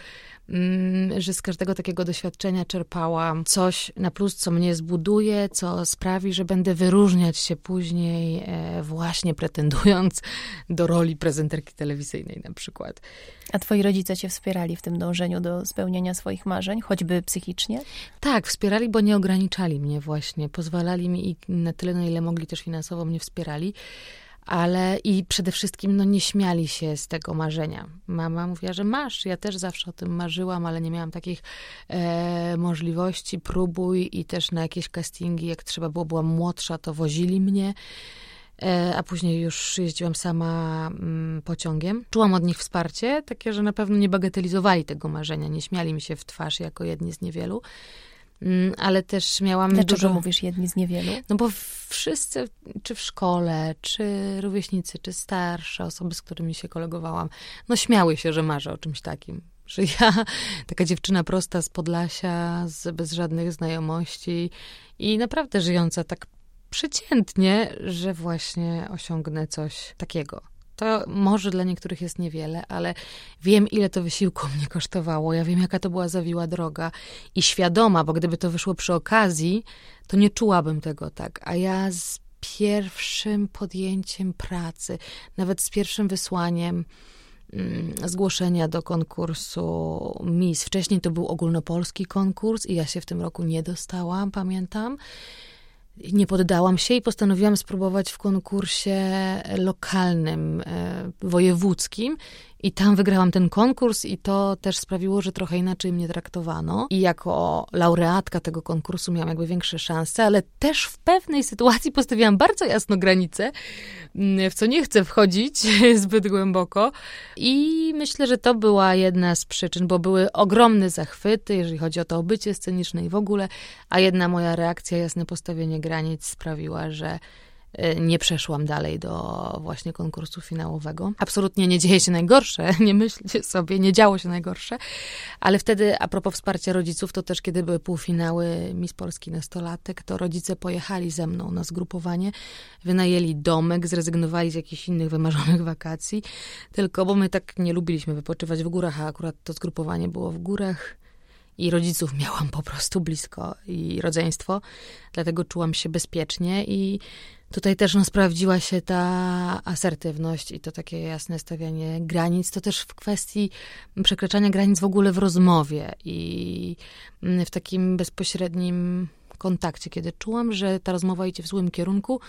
że z każdego takiego doświadczenia czerpałam coś na plus, co mnie zbuduje, co sprawi, że będę wyróżniać się później, e, właśnie pretendując do roli prezenterki telewizyjnej na przykład. A twoi rodzice cię wspierali w tym dążeniu do spełnienia swoich marzeń, choćby psychicznie? Tak, wspierali, bo nie ograniczali mnie właśnie. Pozwalali mi i na tyle, na ile mogli, też finansowo mnie wspierali ale i przede wszystkim no, nie śmiali się z tego marzenia. Mama mówiła, że masz, ja też zawsze o tym marzyłam, ale nie miałam takich e, możliwości, próbuj i też na jakieś castingi, jak trzeba było, byłam młodsza, to wozili mnie. E, a później już jeździłam sama mm, pociągiem. Czułam od nich wsparcie, takie, że na pewno nie bagatelizowali tego marzenia, nie śmiali mi się w twarz jako jedni z niewielu. Mm, ale też miałam Dlaczego dużo... mówisz jedni z niewielu? No bo wszyscy, czy w szkole, czy rówieśnicy, czy starsze osoby, z którymi się kolegowałam, no śmiały się, że marzę o czymś takim. Że ja, taka dziewczyna prosta z Podlasia, z, bez żadnych znajomości i naprawdę żyjąca tak przeciętnie, że właśnie osiągnę coś takiego. To może dla niektórych jest niewiele, ale wiem, ile to wysiłku mnie kosztowało. Ja wiem, jaka to była zawiła droga i świadoma, bo gdyby to wyszło przy okazji, to nie czułabym tego tak. A ja z pierwszym podjęciem pracy, nawet z pierwszym wysłaniem mm, zgłoszenia do konkursu Miss. Wcześniej to był ogólnopolski konkurs i ja się w tym roku nie dostałam, pamiętam nie poddałam się i postanowiłam spróbować w konkursie lokalnym, e, wojewódzkim i tam wygrałam ten konkurs i to też sprawiło, że trochę inaczej mnie traktowano. I jako laureatka tego konkursu miałam jakby większe szanse, ale też w pewnej sytuacji postawiłam bardzo jasno granicę, mm, w co nie chcę wchodzić zbyt głęboko. I myślę, że to była jedna z przyczyn, bo były ogromne zachwyty, jeżeli chodzi o to obycie sceniczne i w ogóle, a jedna moja reakcja, jasne postawienie granic sprawiła, że nie przeszłam dalej do właśnie konkursu finałowego. Absolutnie nie dzieje się najgorsze, nie myślcie sobie, nie działo się najgorsze, ale wtedy a propos wsparcia rodziców, to też kiedy były półfinały Miss Polski Nastolatek, to rodzice pojechali ze mną na zgrupowanie, wynajęli domek, zrezygnowali z jakichś innych wymarzonych wakacji, tylko bo my tak nie lubiliśmy wypoczywać w górach, a akurat to zgrupowanie było w górach. I rodziców miałam po prostu blisko i rodzeństwo, dlatego czułam się bezpiecznie i Tutaj też no, sprawdziła się ta asertywność i to takie jasne stawianie granic. To też w kwestii przekraczania granic w ogóle w rozmowie i mm, w takim bezpośrednim kontakcie, kiedy czułam, że ta rozmowa idzie w złym kierunku,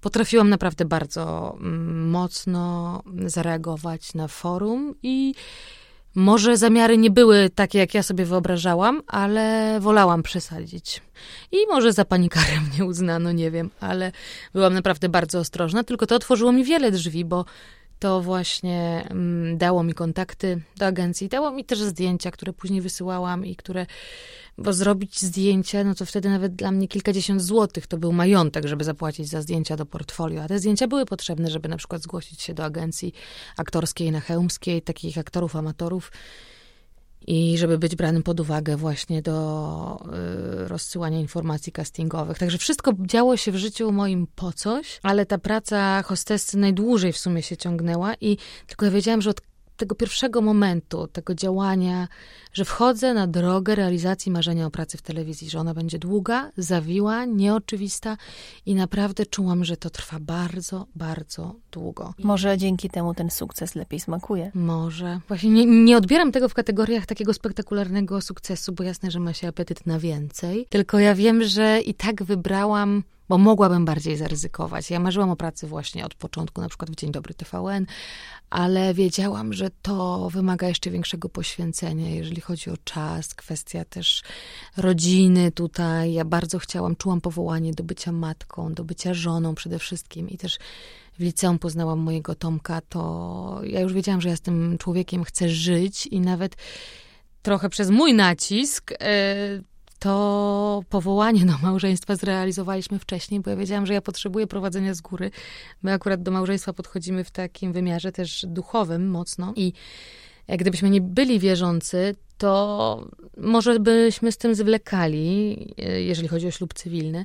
potrafiłam naprawdę bardzo mm, mocno zareagować na forum i może zamiary nie były takie, jak ja sobie wyobrażałam, ale wolałam przesadzić. I może za panikarę mnie uznano, nie wiem, ale byłam naprawdę bardzo ostrożna. Tylko to otworzyło mi wiele drzwi, bo to właśnie mm, dało mi kontakty do agencji, dało mi też zdjęcia, które później wysyłałam i które, bo zrobić zdjęcia, no to wtedy nawet dla mnie kilkadziesiąt złotych to był majątek, żeby zapłacić za zdjęcia do portfolio, a te zdjęcia były potrzebne, żeby na przykład zgłosić się do agencji aktorskiej na Chełmskiej, takich aktorów, amatorów, i żeby być branym pod uwagę właśnie do y, rozsyłania informacji castingowych. Także wszystko działo się w życiu moim po coś, ale ta praca hostessy najdłużej w sumie się ciągnęła i tylko ja wiedziałam, że od tego pierwszego momentu, tego działania, że wchodzę na drogę realizacji marzenia o pracy w telewizji, że ona będzie długa, zawiła, nieoczywista i naprawdę czułam, że to trwa bardzo, bardzo długo. Może dzięki temu ten sukces lepiej smakuje. Może. Właśnie nie, nie odbieram tego w kategoriach takiego spektakularnego sukcesu, bo jasne, że ma się apetyt na więcej. Tylko ja wiem, że i tak wybrałam bo mogłabym bardziej zaryzykować. Ja marzyłam o pracy właśnie od początku, na przykład w Dzień Dobry TVN, ale wiedziałam, że to wymaga jeszcze większego poświęcenia, jeżeli chodzi o czas, kwestia też rodziny tutaj. Ja bardzo chciałam, czułam powołanie do bycia matką, do bycia żoną przede wszystkim i też w liceum poznałam mojego Tomka, to ja już wiedziałam, że ja z tym człowiekiem chcę żyć i nawet trochę przez mój nacisk e, to powołanie do małżeństwa zrealizowaliśmy wcześniej, bo ja wiedziałam, że ja potrzebuję prowadzenia z góry. My akurat do małżeństwa podchodzimy w takim wymiarze też duchowym mocno i gdybyśmy nie byli wierzący, to może byśmy z tym zwlekali, jeżeli chodzi o ślub cywilny,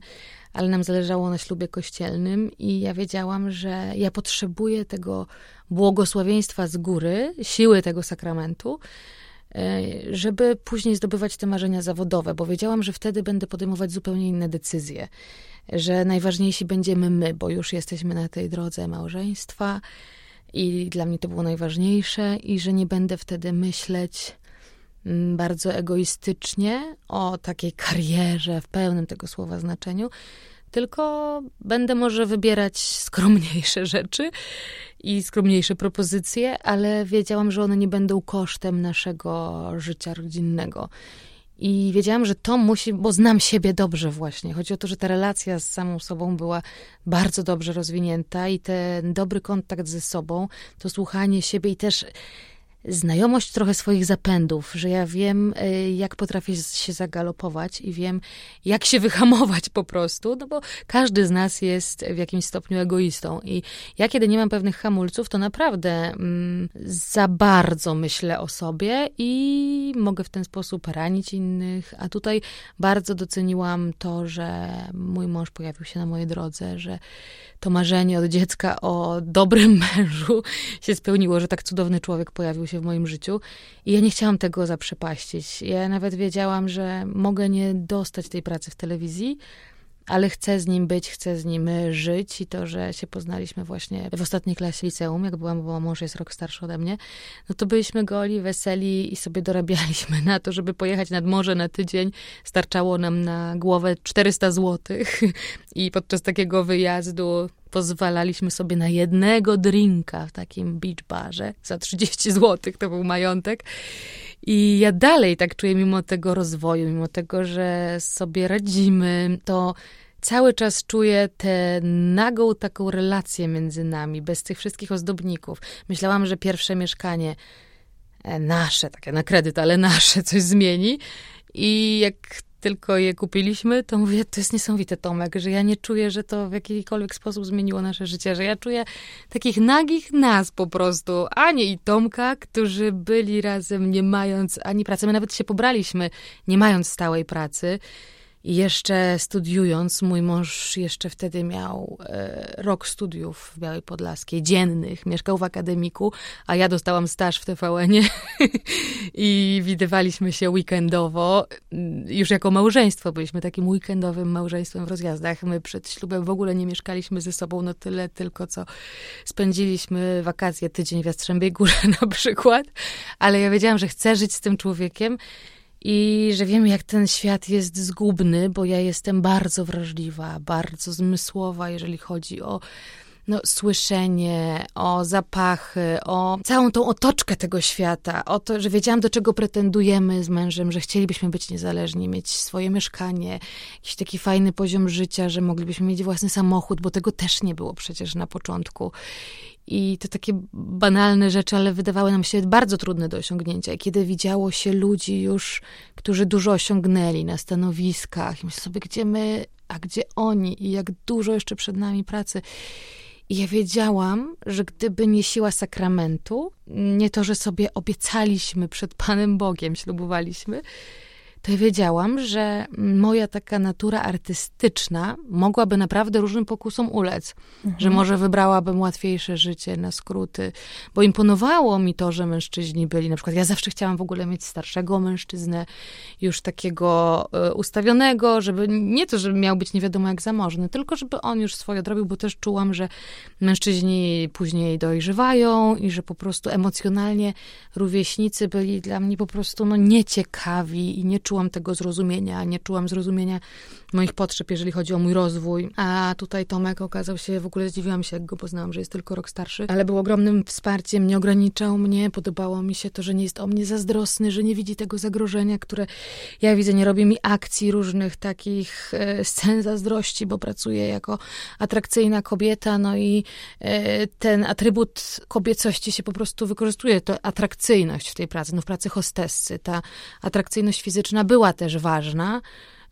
ale nam zależało na ślubie kościelnym i ja wiedziałam, że ja potrzebuję tego błogosławieństwa z góry, siły tego sakramentu, E, żeby później zdobywać te marzenia zawodowe, bo wiedziałam, że wtedy będę podejmować zupełnie inne decyzje, że najważniejsi będziemy my, bo już jesteśmy na tej drodze małżeństwa i dla mnie to było najważniejsze i że nie będę wtedy myśleć mm, bardzo egoistycznie o takiej karierze w pełnym tego słowa znaczeniu, tylko będę może wybierać skromniejsze rzeczy i skromniejsze propozycje, ale wiedziałam, że one nie będą kosztem naszego życia rodzinnego. I wiedziałam, że to musi, bo znam siebie dobrze właśnie. Chodzi o to, że ta relacja z samą sobą była bardzo dobrze rozwinięta i ten dobry kontakt ze sobą, to słuchanie siebie i też znajomość trochę swoich zapędów, że ja wiem, y, jak potrafię się zagalopować i wiem, jak się wyhamować po prostu, no bo każdy z nas jest w jakimś stopniu egoistą. I ja, kiedy nie mam pewnych hamulców, to naprawdę mm, za bardzo myślę o sobie i mogę w ten sposób ranić innych, a tutaj bardzo doceniłam to, że mój mąż pojawił się na mojej drodze, że to marzenie od dziecka o dobrym mężu się spełniło, że tak cudowny człowiek pojawił się w moim życiu. I ja nie chciałam tego zaprzepaścić. Ja nawet wiedziałam, że mogę nie dostać tej pracy w telewizji, ale chcę z nim być, chcę z nim żyć i to, że się poznaliśmy właśnie w ostatniej klasie liceum, jak byłam, bo mąż jest rok starszy ode mnie, no to byliśmy goli, weseli i sobie dorabialiśmy na to, żeby pojechać nad morze na tydzień. Starczało nam na głowę 400 złotych i podczas takiego wyjazdu pozwalaliśmy sobie na jednego drinka w takim beach barze za 30 złotych, to był majątek. I ja dalej tak czuję, mimo tego rozwoju, mimo tego, że sobie radzimy, to cały czas czuję tę nagą taką relację między nami, bez tych wszystkich ozdobników. Myślałam, że pierwsze mieszkanie e, nasze, takie na kredyt, ale nasze, coś zmieni. I jak tylko je kupiliśmy, to mówię, to jest niesamowite, Tomek, że ja nie czuję, że to w jakikolwiek sposób zmieniło nasze życie, że ja czuję takich nagich nas po prostu, Anię i Tomka, którzy byli razem nie mając ani pracy. My nawet się pobraliśmy, nie mając stałej pracy. I jeszcze studiując, mój mąż jeszcze wtedy miał e, rok studiów w Białej Podlaskiej, dziennych, mieszkał w akademiku, a ja dostałam staż w TVN-ie. I widywaliśmy się weekendowo, już jako małżeństwo, byliśmy takim weekendowym małżeństwem w rozjazdach. My przed ślubem w ogóle nie mieszkaliśmy ze sobą, no tyle tylko, co spędziliśmy wakacje, tydzień w Jastrzębiej Górze na przykład, ale ja wiedziałam, że chcę żyć z tym człowiekiem i że wiem, jak ten świat jest zgubny, bo ja jestem bardzo wrażliwa, bardzo zmysłowa, jeżeli chodzi o no, słyszenie, o zapachy, o całą tą otoczkę tego świata, o to, że wiedziałam, do czego pretendujemy z mężem, że chcielibyśmy być niezależni, mieć swoje mieszkanie, jakiś taki fajny poziom życia, że moglibyśmy mieć własny samochód, bo tego też nie było przecież na początku. I to takie banalne rzeczy, ale wydawały nam się bardzo trudne do osiągnięcia. I kiedy widziało się ludzi już, którzy dużo osiągnęli na stanowiskach, i myślę sobie, gdzie my, a gdzie oni, i jak dużo jeszcze przed nami pracy. I ja wiedziałam, że gdyby nie siła sakramentu, nie to, że sobie obiecaliśmy przed Panem Bogiem, ślubowaliśmy, to ja wiedziałam, że moja taka natura artystyczna mogłaby naprawdę różnym pokusom ulec. Mhm. Że może wybrałabym łatwiejsze życie na skróty, bo imponowało mi to, że mężczyźni byli. Na przykład ja zawsze chciałam w ogóle mieć starszego mężczyznę, już takiego e, ustawionego, żeby nie to, żeby miał być nie wiadomo jak zamożny, tylko żeby on już swoje odrobił, bo też czułam, że mężczyźni później dojrzewają i że po prostu emocjonalnie rówieśnicy byli dla mnie po prostu no, nieciekawi i nie czułam czułam tego zrozumienia, nie czułam zrozumienia moich potrzeb, jeżeli chodzi o mój rozwój. A tutaj Tomek okazał się, w ogóle zdziwiłam się, jak go poznałam, że jest tylko rok starszy, ale był ogromnym wsparciem, nie ograniczał mnie, podobało mi się to, że nie jest o mnie zazdrosny, że nie widzi tego zagrożenia, które ja widzę, nie robi mi akcji różnych takich e, scen zazdrości, bo pracuję jako atrakcyjna kobieta, no i e, ten atrybut kobiecości się po prostu wykorzystuje, to atrakcyjność w tej pracy, no w pracy hostessy, ta atrakcyjność fizyczna była też ważna,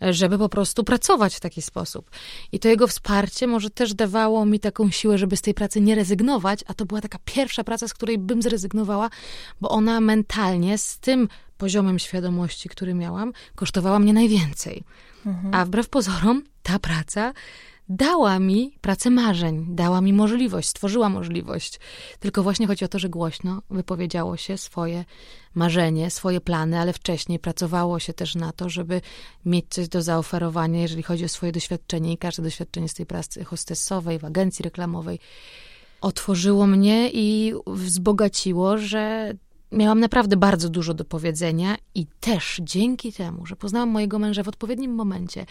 żeby po prostu pracować w taki sposób. I to jego wsparcie może też dawało mi taką siłę, żeby z tej pracy nie rezygnować, a to była taka pierwsza praca, z której bym zrezygnowała, bo ona mentalnie z tym poziomem świadomości, który miałam, kosztowała mnie najwięcej. Mhm. A wbrew pozorom, ta praca dała mi pracę marzeń, dała mi możliwość, stworzyła możliwość. Tylko właśnie chodzi o to, że głośno wypowiedziało się swoje marzenie, swoje plany, ale wcześniej pracowało się też na to, żeby mieć coś do zaoferowania, jeżeli chodzi o swoje doświadczenie i każde doświadczenie z tej pracy hostessowej, w agencji reklamowej otworzyło mnie i wzbogaciło, że miałam naprawdę bardzo dużo do powiedzenia i też dzięki temu, że poznałam mojego męża w odpowiednim momencie,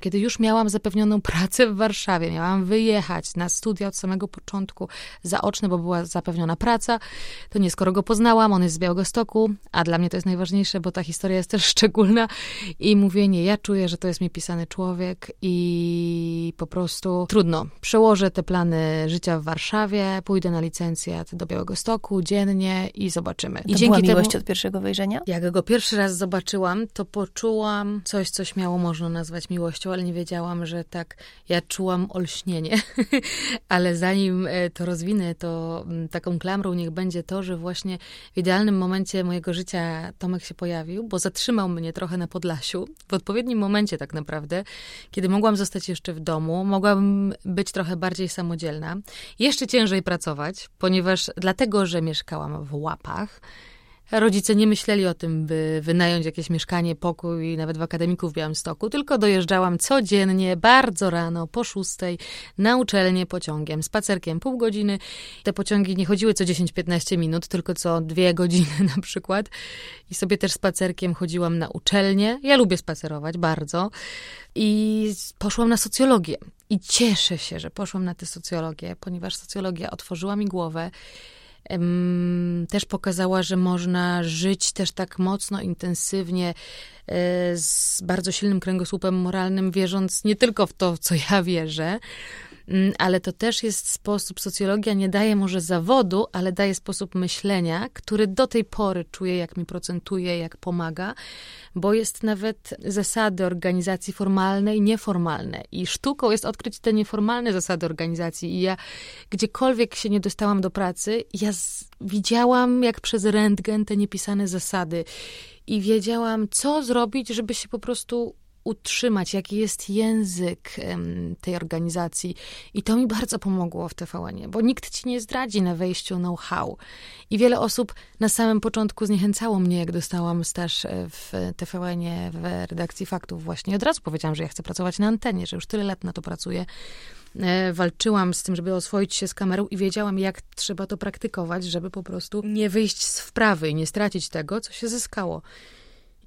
kiedy już miałam zapewnioną pracę w Warszawie, miałam wyjechać na studia od samego początku zaoczne, bo była zapewniona praca, to nie skoro go poznałam, on jest z Białegostoku, a dla mnie to jest najważniejsze, bo ta historia jest też szczególna i mówię, nie, ja czuję, że to jest mi pisany człowiek i po prostu trudno. Przełożę te plany życia w Warszawie, pójdę na licencjat do Białegostoku dziennie i zobaczymy. I to dzięki miłość temu, od pierwszego wejrzenia? Jak go pierwszy raz zobaczyłam, to poczułam coś, co śmiało można nazwać miłością, ale nie wiedziałam, że tak, ja czułam olśnienie. ale zanim e, to rozwinę, to mm, taką klamrą niech będzie to, że właśnie w idealnym momencie mojego życia Tomek się pojawił, bo zatrzymał mnie trochę na Podlasiu, w odpowiednim momencie tak naprawdę, kiedy mogłam zostać jeszcze w domu, mogłam być trochę bardziej samodzielna, jeszcze ciężej pracować, ponieważ dlatego, że mieszkałam w łapach, Rodzice nie myśleli o tym, by wynająć jakieś mieszkanie, pokój, nawet w akademiku w Białymstoku, tylko dojeżdżałam codziennie, bardzo rano, po szóstej, na uczelnię pociągiem, spacerkiem pół godziny. Te pociągi nie chodziły co 10-15 minut, tylko co dwie godziny na przykład. I sobie też spacerkiem chodziłam na uczelnię. Ja lubię spacerować bardzo. I poszłam na socjologię. I cieszę się, że poszłam na tę socjologię, ponieważ socjologia otworzyła mi głowę też pokazała, że można żyć też tak mocno, intensywnie, e, z bardzo silnym kręgosłupem moralnym, wierząc nie tylko w to, w co ja wierzę, ale to też jest sposób, socjologia nie daje może zawodu, ale daje sposób myślenia, który do tej pory czuję, jak mi procentuje, jak pomaga bo jest nawet zasady organizacji formalne i nieformalne. I sztuką jest odkryć te nieformalne zasady organizacji. I ja gdziekolwiek się nie dostałam do pracy, ja z, widziałam jak przez rentgen te niepisane zasady. I wiedziałam, co zrobić, żeby się po prostu utrzymać, jaki jest język tej organizacji. I to mi bardzo pomogło w tvn bo nikt ci nie zdradzi na wejściu know-how. I wiele osób na samym początku zniechęcało mnie, jak dostałam staż e, w tvn w redakcji faktów właśnie. Od razu powiedziałam, że ja chcę pracować na antenie, że już tyle lat na to pracuję e, walczyłam z tym, żeby oswoić się z kamerą i wiedziałam, jak trzeba to praktykować, żeby po prostu nie wyjść z wprawy i nie stracić tego, co się zyskało.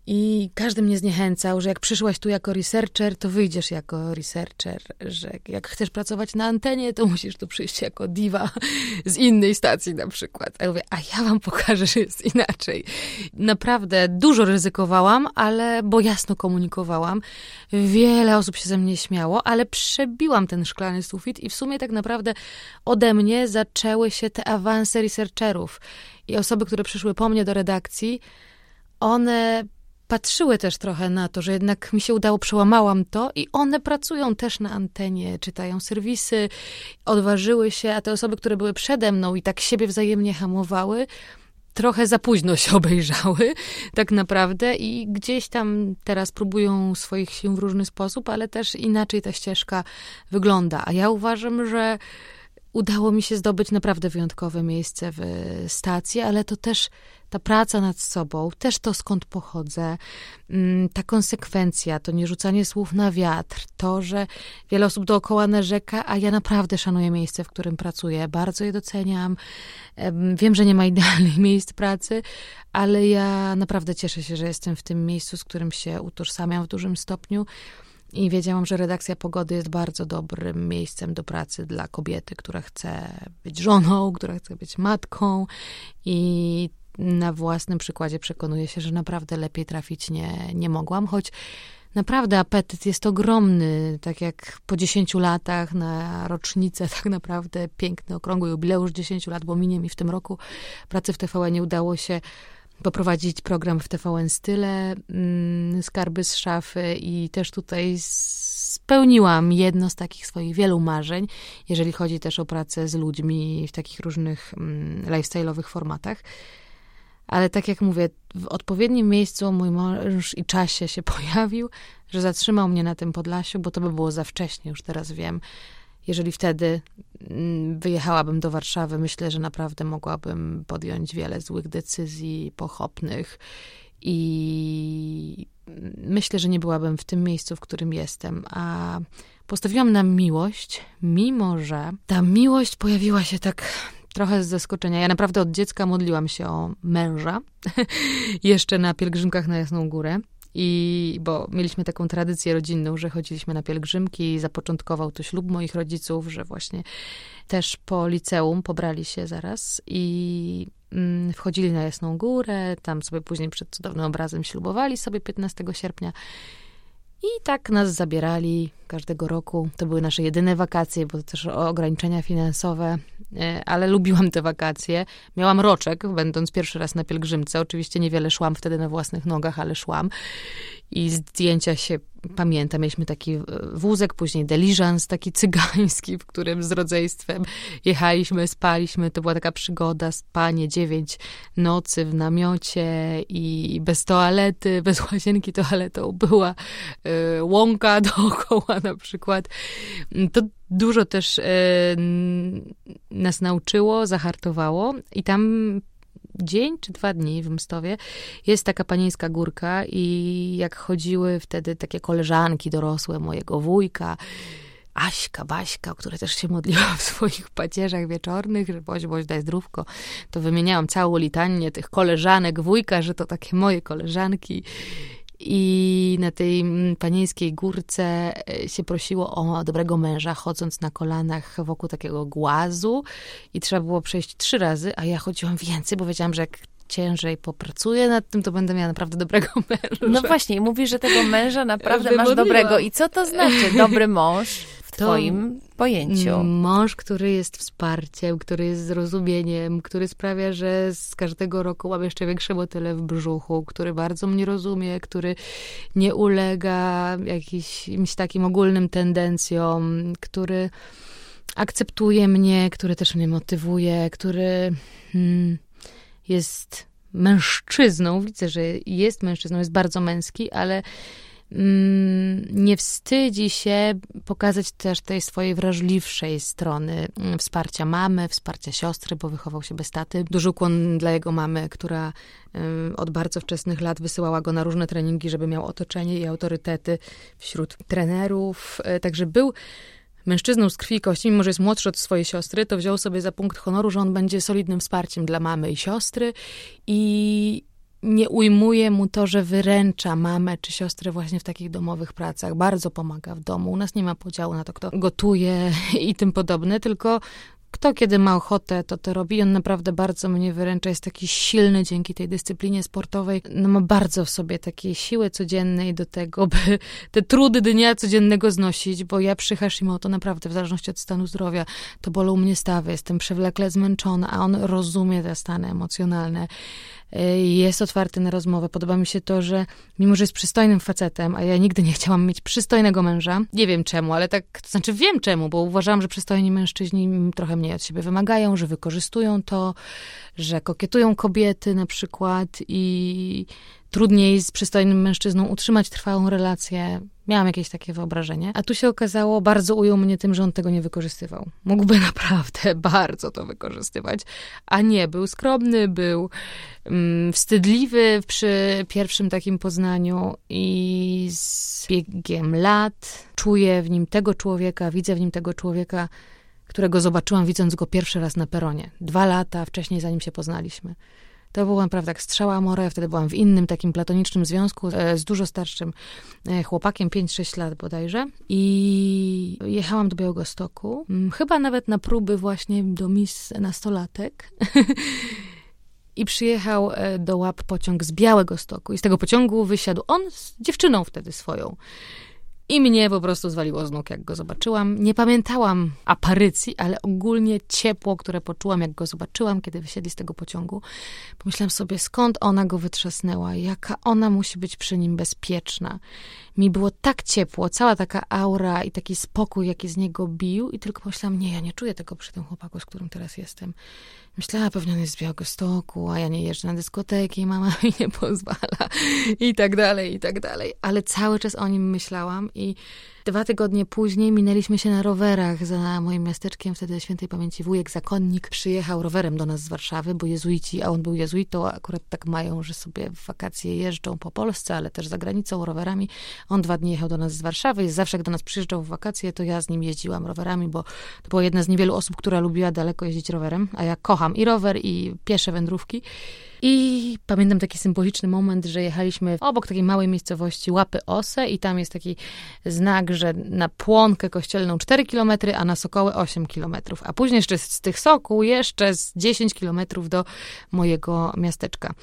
I każdy mnie zniechęcał, że jak przyszłaś tu jako researcher, to wyjdziesz jako researcher, że jak chcesz pracować na antenie, to musisz tu przyjść jako diva z innej stacji na przykład. A ja mówię, a ja wam pokażę, że jest inaczej. Naprawdę dużo ryzykowałam, ale bo jasno komunikowałam. Wiele osób się ze mnie śmiało, ale przebiłam ten szklany sufit i w sumie tak naprawdę ode mnie zaczęły się te awanse researcherów. I osoby, które przyszły po mnie do redakcji, one patrzyły też trochę na to, że jednak mi się udało, przełamałam to i one pracują też na antenie, czytają serwisy, odważyły się, a te osoby, które były przede mną i tak siebie wzajemnie hamowały, trochę za późno się obejrzały, tak naprawdę, i gdzieś tam teraz próbują swoich sił w różny sposób, ale też inaczej ta ścieżka wygląda. A ja uważam, że udało mi się zdobyć naprawdę wyjątkowe miejsce w stacji, ale to też ta praca nad sobą, też to skąd pochodzę, mm, ta konsekwencja, to nie rzucanie słów na wiatr, to, że wiele osób dookoła narzeka, a ja naprawdę szanuję miejsce, w którym pracuję, bardzo je doceniam. Wiem, że nie ma idealnych miejsc pracy, ale ja naprawdę cieszę się, że jestem w tym miejscu, z którym się utożsamiam w dużym stopniu. I wiedziałam, że redakcja pogody jest bardzo dobrym miejscem do pracy dla kobiety, która chce być żoną, która chce być matką. I na własnym przykładzie przekonuję się, że naprawdę lepiej trafić nie, nie mogłam, choć naprawdę apetyt jest ogromny, tak jak po 10 latach na rocznicę, tak naprawdę piękny, okrągły jubileusz 10 lat, bo minie mi w tym roku pracy w TVN nie udało się poprowadzić program w TVN Style, mm, Skarby z szafy i też tutaj spełniłam jedno z takich swoich wielu marzeń, jeżeli chodzi też o pracę z ludźmi w takich różnych mm, lifestyle'owych formatach. Ale tak jak mówię, w odpowiednim miejscu mój mąż i czasie się pojawił, że zatrzymał mnie na tym Podlasiu, bo to by było za wcześnie, już teraz wiem. Jeżeli wtedy mm, wyjechałabym do Warszawy, myślę, że naprawdę mogłabym podjąć wiele złych decyzji, pochopnych i myślę, że nie byłabym w tym miejscu, w którym jestem. A postawiłam na miłość, mimo że ta miłość pojawiła się tak trochę z zaskoczenia. Ja naprawdę od dziecka modliłam się o męża, jeszcze na pielgrzymkach na Jasną Górę. I bo mieliśmy taką tradycję rodzinną, że chodziliśmy na pielgrzymki zapoczątkował to ślub moich rodziców, że właśnie też po liceum pobrali się zaraz i mm, wchodzili na Jasną Górę, tam sobie później przed cudownym obrazem ślubowali sobie 15 sierpnia. I tak nas zabierali każdego roku. To były nasze jedyne wakacje, bo też ograniczenia finansowe, e, ale lubiłam te wakacje. Miałam roczek, będąc pierwszy raz na pielgrzymce. Oczywiście niewiele szłam wtedy na własnych nogach, ale szłam i zdjęcia się pamiętam. Mieliśmy taki e, wózek, później deliżans taki cygański, w którym z rodzeństwem jechaliśmy, spaliśmy. To była taka przygoda, spanie dziewięć nocy w namiocie i bez toalety, bez łazienki toaletą była y, łąka dookoła na przykład. To dużo też y, nas nauczyło, zahartowało i tam dzień czy dwa dni w Mstowie jest taka panieńska górka i jak chodziły wtedy takie koleżanki dorosłe mojego wujka, Aśka, Baśka, która też się modliła w swoich pacierzach wieczornych, że boś, boś, daj zdrówko, to wymieniałam całą litanię tych koleżanek wujka, że to takie moje koleżanki i na tej mm, panieńskiej górce e, się prosiło o dobrego męża, chodząc na kolanach wokół takiego głazu i trzeba było przejść trzy razy, a ja chodziłam więcej, bo wiedziałam, że jak ciężej popracuję nad tym, to będę miała naprawdę dobrego męża. No właśnie, mówisz, że tego męża naprawdę masz dobrego. I co to znaczy dobry mąż? Twoim pojęciu. Mąż, który jest wsparciem, który jest zrozumieniem, który sprawia, że z każdego roku mam jeszcze większe motyle w brzuchu, który bardzo mnie rozumie, który nie ulega jakimś takim ogólnym tendencjom, który akceptuje mnie, który też mnie motywuje, który hmm, jest mężczyzną. Widzę, że jest mężczyzną, jest bardzo męski, ale nie wstydzi się pokazać też tej swojej wrażliwszej strony mm, wsparcia mamy, wsparcia siostry, bo wychował się bez taty. Duży ukłon dla jego mamy, która od bardzo wczesnych lat wysyłała go na różne treningi, żeby miał otoczenie i autorytety wśród trenerów. E, także był mężczyzną z krwi i kości, mimo że jest młodszy od swojej siostry, to wziął sobie za punkt honoru, że on będzie solidnym wsparciem dla mamy i siostry i nie ujmuje mu to, że wyręcza mamę czy siostrę właśnie w takich domowych pracach. Bardzo pomaga w domu. U nas nie ma podziału na to, kto gotuje i tym podobne, tylko kto kiedy ma ochotę, to to robi. On naprawdę bardzo mnie wyręcza. Jest taki silny dzięki tej dyscyplinie sportowej. No ma bardzo w sobie takiej siły codziennej do tego, by te trudy dnia codziennego znosić, bo ja przy Hashimoto naprawdę, w zależności od stanu zdrowia, to bolą mnie stawy, jestem przewlekle zmęczona, a on rozumie te stany emocjonalne jest otwarty na rozmowę. Podoba mi się to, że mimo, że jest przystojnym facetem, a ja nigdy nie chciałam mieć przystojnego męża, nie wiem czemu, ale tak, to znaczy wiem czemu, bo uważałam, że przystojni mężczyźni trochę mniej od siebie wymagają, że wykorzystują to, że kokietują kobiety na przykład i trudniej z przystojnym mężczyzną utrzymać trwałą relację. Miałam jakieś takie wyobrażenie. A tu się okazało, bardzo ujął mnie tym, że on tego nie wykorzystywał. Mógłby naprawdę bardzo to wykorzystywać, a nie. Był skromny, był um, wstydliwy przy pierwszym takim poznaniu i z biegiem lat czuję w nim tego człowieka, widzę w nim tego człowieka, którego zobaczyłam widząc go pierwszy raz na peronie. Dwa lata wcześniej, zanim się poznaliśmy. To była naprawdę jak strzała amore. Ja wtedy byłam w innym takim platonicznym związku e, z dużo starszym e, chłopakiem, 5-6 lat bodajże. I jechałam do Białegostoku. Mm, chyba nawet na próby właśnie do mis nastolatek. I przyjechał e, do łap pociąg z Białego Stoku. I z tego pociągu wysiadł on z dziewczyną wtedy swoją. I mnie po prostu zwaliło z nóg, jak go zobaczyłam. Nie pamiętałam aparycji, ale ogólnie ciepło, które poczułam, jak go zobaczyłam, kiedy wysiedli z tego pociągu. Pomyślałam sobie, skąd ona go wytrzasnęła, jaka ona musi być przy nim bezpieczna. Mi było tak ciepło, cała taka aura i taki spokój, jaki z niego bił, i tylko pomyślałam, nie, ja nie czuję tego przy tym chłopaku, z którym teraz jestem. Myślała, pewnie on jest z Białegostoku, a ja nie jeżdżę na dyskoteki, mama mi nie pozwala i tak dalej, i tak dalej. Ale cały czas o nim myślałam i Dwa tygodnie później minęliśmy się na rowerach za moim miasteczkiem, wtedy świętej pamięci wujek zakonnik przyjechał rowerem do nas z Warszawy, bo jezuici, a on był jezuitą, akurat tak mają, że sobie w wakacje jeżdżą po Polsce, ale też za granicą rowerami. On dwa dni jechał do nas z Warszawy i zawsze jak do nas przyjeżdżał w wakacje, to ja z nim jeździłam rowerami, bo to była jedna z niewielu osób, która lubiła daleko jeździć rowerem, a ja kocham i rower, i piesze wędrówki. I pamiętam taki symboliczny moment, że jechaliśmy obok takiej małej miejscowości Łapy Ose i tam jest taki znak, że na Płonkę Kościelną 4 km, a na Sokoły 8 km. A później jeszcze z tych Sokół jeszcze z 10 km do mojego miasteczka.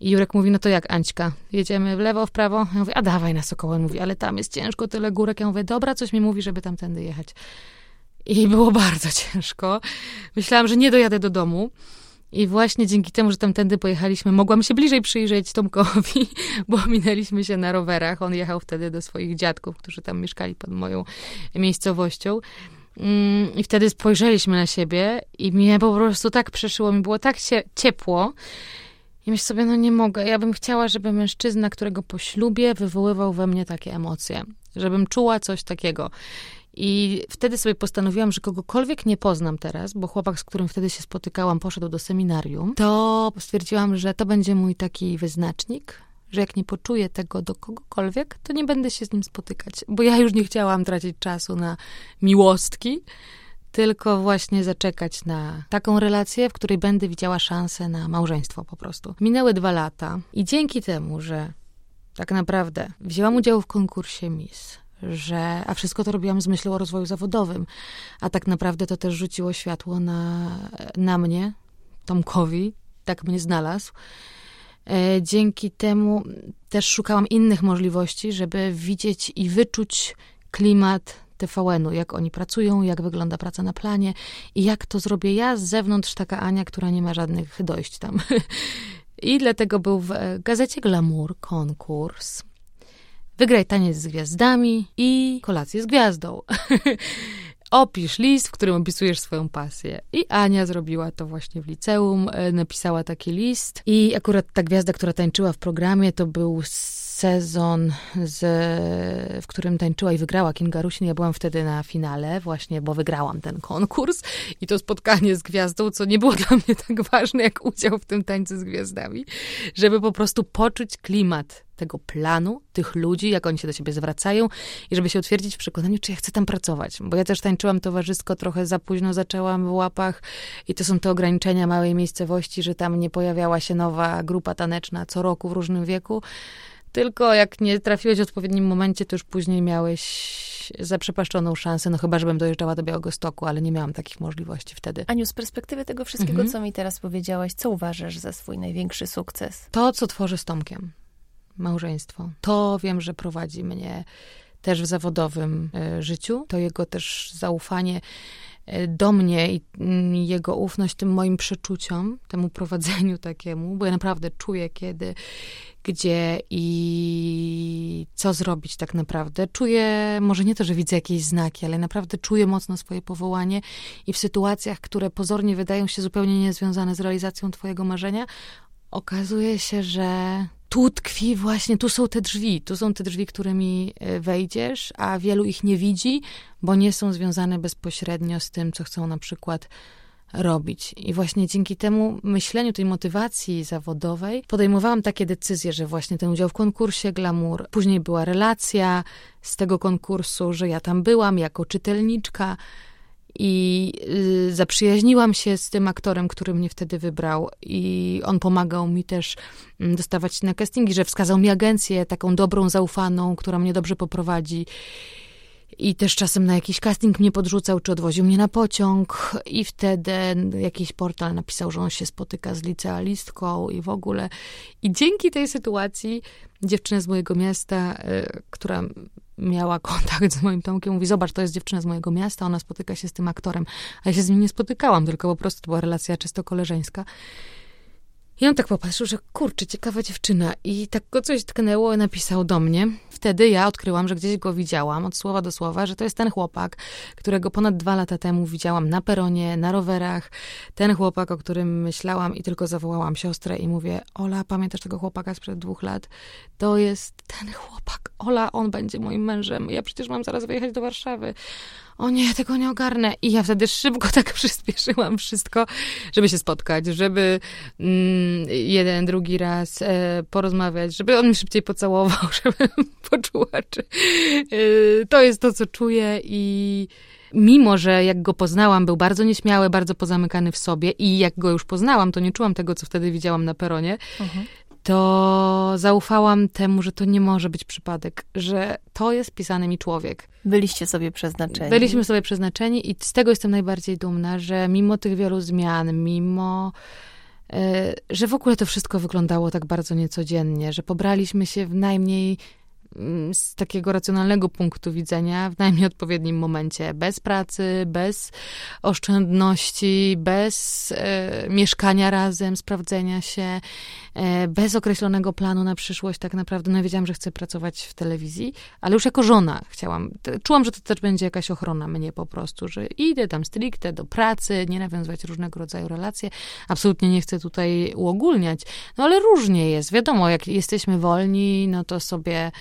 I Jurek mówi, no to jak Ańćka, jedziemy w lewo, w prawo? Ja mówię, a dawaj na Sokoły. On mówi, ale tam jest ciężko, tyle górek. Ja mówię, dobra, coś mi mówi, żeby tamtędy jechać. I było bardzo ciężko. Myślałam, że nie dojadę do domu. I właśnie dzięki temu, że tamtędy pojechaliśmy, mogłam się bliżej przyjrzeć Tomkowi, bo minęliśmy się na rowerach. On jechał wtedy do swoich dziadków, którzy tam mieszkali pod moją miejscowością. Mm, I wtedy spojrzeliśmy na siebie i mnie po prostu tak przeszyło, mi było tak ciepło. I myślę sobie, no nie mogę. Ja bym chciała, żeby mężczyzna, którego poślubię, wywoływał we mnie takie emocje. Żebym czuła coś takiego. I wtedy sobie postanowiłam, że kogokolwiek nie poznam teraz, bo chłopak, z którym wtedy się spotykałam, poszedł do seminarium, to stwierdziłam, że to będzie mój taki wyznacznik, że jak nie poczuję tego do kogokolwiek, to nie będę się z nim spotykać, bo ja już nie chciałam tracić czasu na miłostki, tylko właśnie zaczekać na taką relację, w której będę widziała szansę na małżeństwo po prostu. Minęły dwa lata i dzięki temu, że tak naprawdę wzięłam udział w konkursie Miss, że, a wszystko to robiłam z myślą o rozwoju zawodowym, a tak naprawdę to też rzuciło światło na, na mnie, Tomkowi, tak mnie znalazł. E, dzięki temu też szukałam innych możliwości, żeby widzieć i wyczuć klimat TVN-u, jak oni pracują, jak wygląda praca na planie i jak to zrobię ja z zewnątrz, taka Ania, która nie ma żadnych dojść tam. I dlatego był w gazecie Glamour konkurs Wygraj taniec z gwiazdami i kolację z gwiazdą. Opisz list, w którym opisujesz swoją pasję. I Ania zrobiła to właśnie w liceum, e, napisała taki list. I akurat ta gwiazda, która tańczyła w programie, to był sezon, z, w którym tańczyła i wygrała Kinga Rusin. Ja byłam wtedy na finale właśnie, bo wygrałam ten konkurs i to spotkanie z gwiazdą, co nie było dla mnie tak ważne jak udział w tym tańcu z gwiazdami, żeby po prostu poczuć klimat tego planu, tych ludzi, jak oni się do siebie zwracają i żeby się utwierdzić w przekonaniu, czy ja chcę tam pracować. Bo ja też tańczyłam towarzysko, trochę za późno zaczęłam w łapach i to są te ograniczenia małej miejscowości, że tam nie pojawiała się nowa grupa taneczna co roku w różnym wieku. Tylko jak nie trafiłeś w odpowiednim momencie, to już później miałeś zaprzepaszczoną szansę, no chyba, żebym dojeżdżała do Białego Stoku, ale nie miałam takich możliwości wtedy. Aniu, z perspektywy tego wszystkiego, mhm. co mi teraz powiedziałaś, co uważasz za swój największy sukces? To, co tworzę z Tomkiem małżeństwo. To wiem, że prowadzi mnie też w zawodowym e, życiu. To jego też zaufanie e, do mnie i mm, jego ufność tym moim przeczuciom, temu prowadzeniu takiemu, bo ja naprawdę czuję, kiedy, gdzie i co zrobić tak naprawdę. Czuję, może nie to, że widzę jakieś znaki, ale naprawdę czuję mocno swoje powołanie i w sytuacjach, które pozornie wydają się zupełnie niezwiązane z realizacją twojego marzenia, okazuje się, że tu tkwi właśnie, tu są te drzwi, tu są te drzwi, którymi e, wejdziesz, a wielu ich nie widzi, bo nie są związane bezpośrednio z tym, co chcą na przykład robić. I właśnie dzięki temu myśleniu, tej motywacji zawodowej podejmowałam takie decyzje, że właśnie ten udział w konkursie Glamour, później była relacja z tego konkursu, że ja tam byłam jako czytelniczka, i y, zaprzyjaźniłam się z tym aktorem, który mnie wtedy wybrał i on pomagał mi też mm, dostawać się na castingi, że wskazał mi agencję taką dobrą, zaufaną, która mnie dobrze poprowadzi. I też czasem na jakiś casting mnie podrzucał, czy odwoził mnie na pociąg. I wtedy jakiś portal napisał, że on się spotyka z licealistką i w ogóle. I dzięki tej sytuacji dziewczyna z mojego miasta, y, która miała kontakt z moim Tomkiem, mówi, zobacz, to jest dziewczyna z mojego miasta, ona spotyka się z tym aktorem. A ja się z nim nie spotykałam, tylko po prostu to była relacja czysto koleżeńska. I on tak popatrzył, że kurczę, ciekawa dziewczyna. I tak go coś tknęło, napisał do mnie. Wtedy ja odkryłam, że gdzieś go widziałam, od słowa do słowa, że to jest ten chłopak, którego ponad dwa lata temu widziałam na peronie, na rowerach. Ten chłopak, o którym myślałam i tylko zawołałam siostrę i mówię, Ola, pamiętasz tego chłopaka sprzed dwóch lat? To jest ten chłopak. Ola, on będzie moim mężem. Ja przecież mam zaraz wyjechać do Warszawy o nie, tego nie ogarnę. I ja wtedy szybko tak przyspieszyłam wszystko, żeby się spotkać, żeby mm, jeden, drugi raz e, porozmawiać, żeby on mi szybciej pocałował, żebym poczuła, czy e, to jest to, co czuję i mimo, że jak go poznałam, był bardzo nieśmiały, bardzo pozamykany w sobie i jak go już poznałam, to nie czułam tego, co wtedy widziałam na peronie, mhm to zaufałam temu, że to nie może być przypadek, że to jest pisany mi człowiek. Byliście sobie przeznaczeni. Byliśmy sobie przeznaczeni i z tego jestem najbardziej dumna, że mimo tych wielu zmian, mimo e, że w ogóle to wszystko wyglądało tak bardzo niecodziennie, że pobraliśmy się w najmniej z takiego racjonalnego punktu widzenia w najmniej odpowiednim momencie, bez pracy, bez oszczędności, bez e, mieszkania razem, sprawdzenia się, e, bez określonego planu na przyszłość. Tak naprawdę, no wiedziałam, że chcę pracować w telewizji, ale już jako żona chciałam. Czułam, że to też będzie jakaś ochrona mnie po prostu, że idę tam stricte do pracy, nie nawiązywać różnego rodzaju relacje. Absolutnie nie chcę tutaj uogólniać, no ale różnie jest. Wiadomo, jak jesteśmy wolni, no to sobie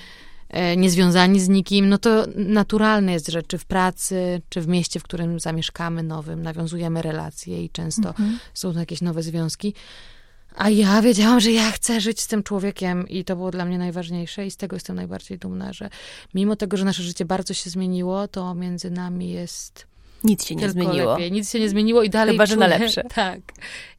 niezwiązani z nikim, no to naturalne jest, że czy w pracy, czy w mieście, w którym zamieszkamy nowym, nawiązujemy relacje i często mhm. są to jakieś nowe związki. A ja wiedziałam, że ja chcę żyć z tym człowiekiem i to było dla mnie najważniejsze i z tego jestem najbardziej dumna, że mimo tego, że nasze życie bardzo się zmieniło, to między nami jest nic się nie zmieniło. Lepiej. Nic się nie zmieniło i dalej Chyba, czuję, że na lepsze. Tak.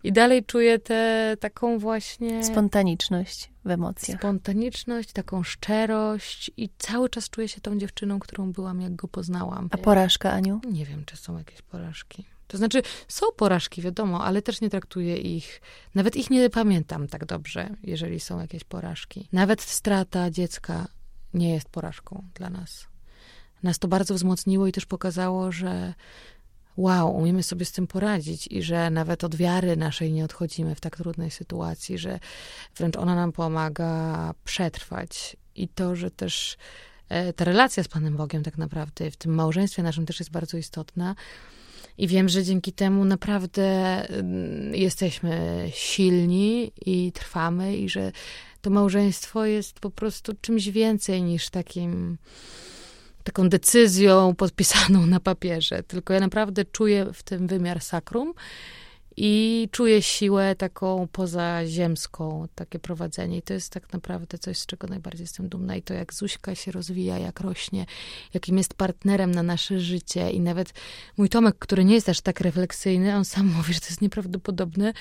I dalej czuję tę taką właśnie... Spontaniczność w emocjach. Spontaniczność, taką szczerość i cały czas czuję się tą dziewczyną, którą byłam, jak go poznałam. A porażka, Aniu? Nie wiem, czy są jakieś porażki. To znaczy, są porażki, wiadomo, ale też nie traktuję ich, nawet ich nie pamiętam tak dobrze, jeżeli są jakieś porażki. Nawet strata dziecka nie jest porażką dla nas nas to bardzo wzmocniło i też pokazało, że wow, umiemy sobie z tym poradzić i że nawet od wiary naszej nie odchodzimy w tak trudnej sytuacji, że wręcz ona nam pomaga przetrwać. I to, że też e, ta relacja z Panem Bogiem tak naprawdę w tym małżeństwie naszym też jest bardzo istotna. I wiem, że dzięki temu naprawdę mm, jesteśmy silni i trwamy, i że to małżeństwo jest po prostu czymś więcej niż takim taką decyzją podpisaną na papierze, tylko ja naprawdę czuję w tym wymiar sakrum i czuję siłę taką pozaziemską, takie prowadzenie. I to jest tak naprawdę coś, z czego najbardziej jestem dumna. I to, jak Zuśka się rozwija, jak rośnie, jakim jest partnerem na nasze życie. I nawet mój Tomek, który nie jest aż tak refleksyjny, on sam mówi, że to jest nieprawdopodobne,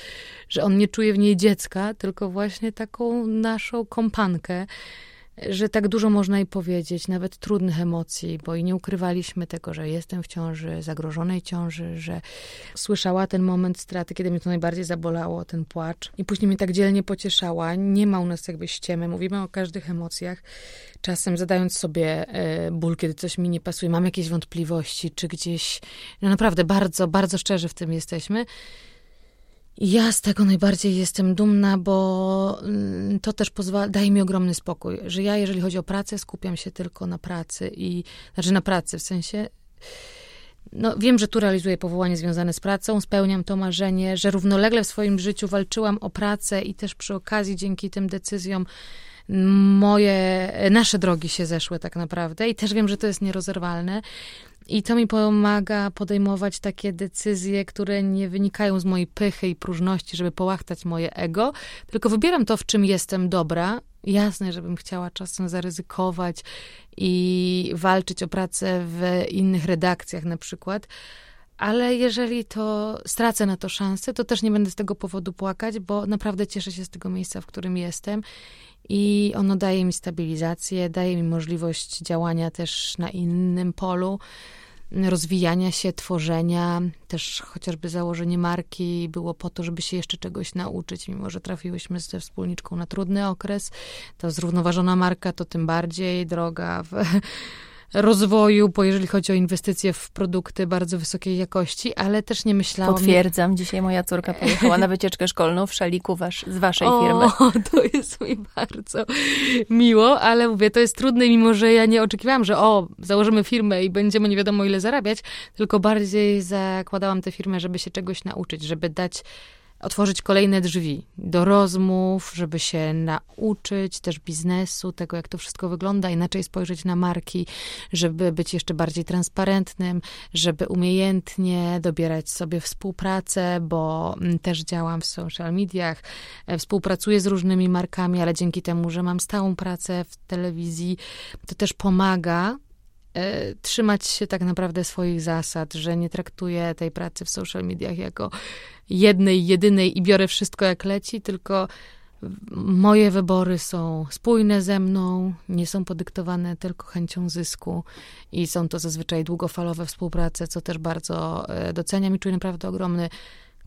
że on nie czuje w niej dziecka, tylko właśnie taką naszą kompankę że tak dużo można i powiedzieć, nawet trudnych emocji, bo i nie ukrywaliśmy tego, że jestem w ciąży, zagrożonej ciąży, że słyszała ten moment straty, kiedy mnie to najbardziej zabolało, ten płacz. I później mnie tak dzielnie pocieszała. Nie ma u nas jakby ściemy, mówimy o każdych emocjach. Czasem zadając sobie e, ból, kiedy coś mi nie pasuje, mam jakieś wątpliwości, czy gdzieś, no naprawdę bardzo, bardzo szczerze w tym jesteśmy. Ja z tego najbardziej jestem dumna, bo mm, to też pozwala, daje mi ogromny spokój, że ja, jeżeli chodzi o pracę, skupiam się tylko na pracy i, znaczy na pracy, w sensie, no wiem, że tu realizuję powołanie związane z pracą, spełniam to marzenie, że równolegle w swoim życiu walczyłam o pracę i też przy okazji dzięki tym decyzjom moje, nasze drogi się zeszły tak naprawdę i też wiem, że to jest nierozerwalne. I to mi pomaga podejmować takie decyzje, które nie wynikają z mojej pychy i próżności, żeby połachtać moje ego, tylko wybieram to, w czym jestem dobra. Jasne, żebym chciała czasem zaryzykować i walczyć o pracę w innych redakcjach na przykład, ale jeżeli to stracę na to szansę, to też nie będę z tego powodu płakać, bo naprawdę cieszę się z tego miejsca, w którym jestem i ono daje mi stabilizację, daje mi możliwość działania też na innym polu, rozwijania się, tworzenia. Też chociażby założenie marki było po to, żeby się jeszcze czegoś nauczyć, mimo że trafiłyśmy ze wspólniczką na trudny okres. To zrównoważona marka to tym bardziej droga w rozwoju, bo jeżeli chodzi o inwestycje w produkty bardzo wysokiej jakości, ale też nie myślałam... Potwierdzam, dzisiaj moja córka pojechała na wycieczkę szkolną w szaliku wasz, z waszej o, firmy. to jest mi bardzo miło, ale mówię, to jest trudne, mimo że ja nie oczekiwałam, że o, założymy firmę i będziemy nie wiadomo ile zarabiać, tylko bardziej zakładałam tę firmę, żeby się czegoś nauczyć, żeby dać otworzyć kolejne drzwi do rozmów, żeby się nauczyć też biznesu, tego jak to wszystko wygląda, inaczej spojrzeć na marki, żeby być jeszcze bardziej transparentnym, żeby umiejętnie dobierać sobie współpracę, bo mm, też działam w social mediach, e, współpracuję z różnymi markami, ale dzięki temu, że mam stałą pracę w telewizji, to też pomaga trzymać się tak naprawdę swoich zasad, że nie traktuję tej pracy w social mediach jako jednej, jedynej i biorę wszystko jak leci, tylko moje wybory są spójne ze mną, nie są podyktowane tylko chęcią zysku i są to zazwyczaj długofalowe współprace, co też bardzo e, doceniam i czuję naprawdę ogromny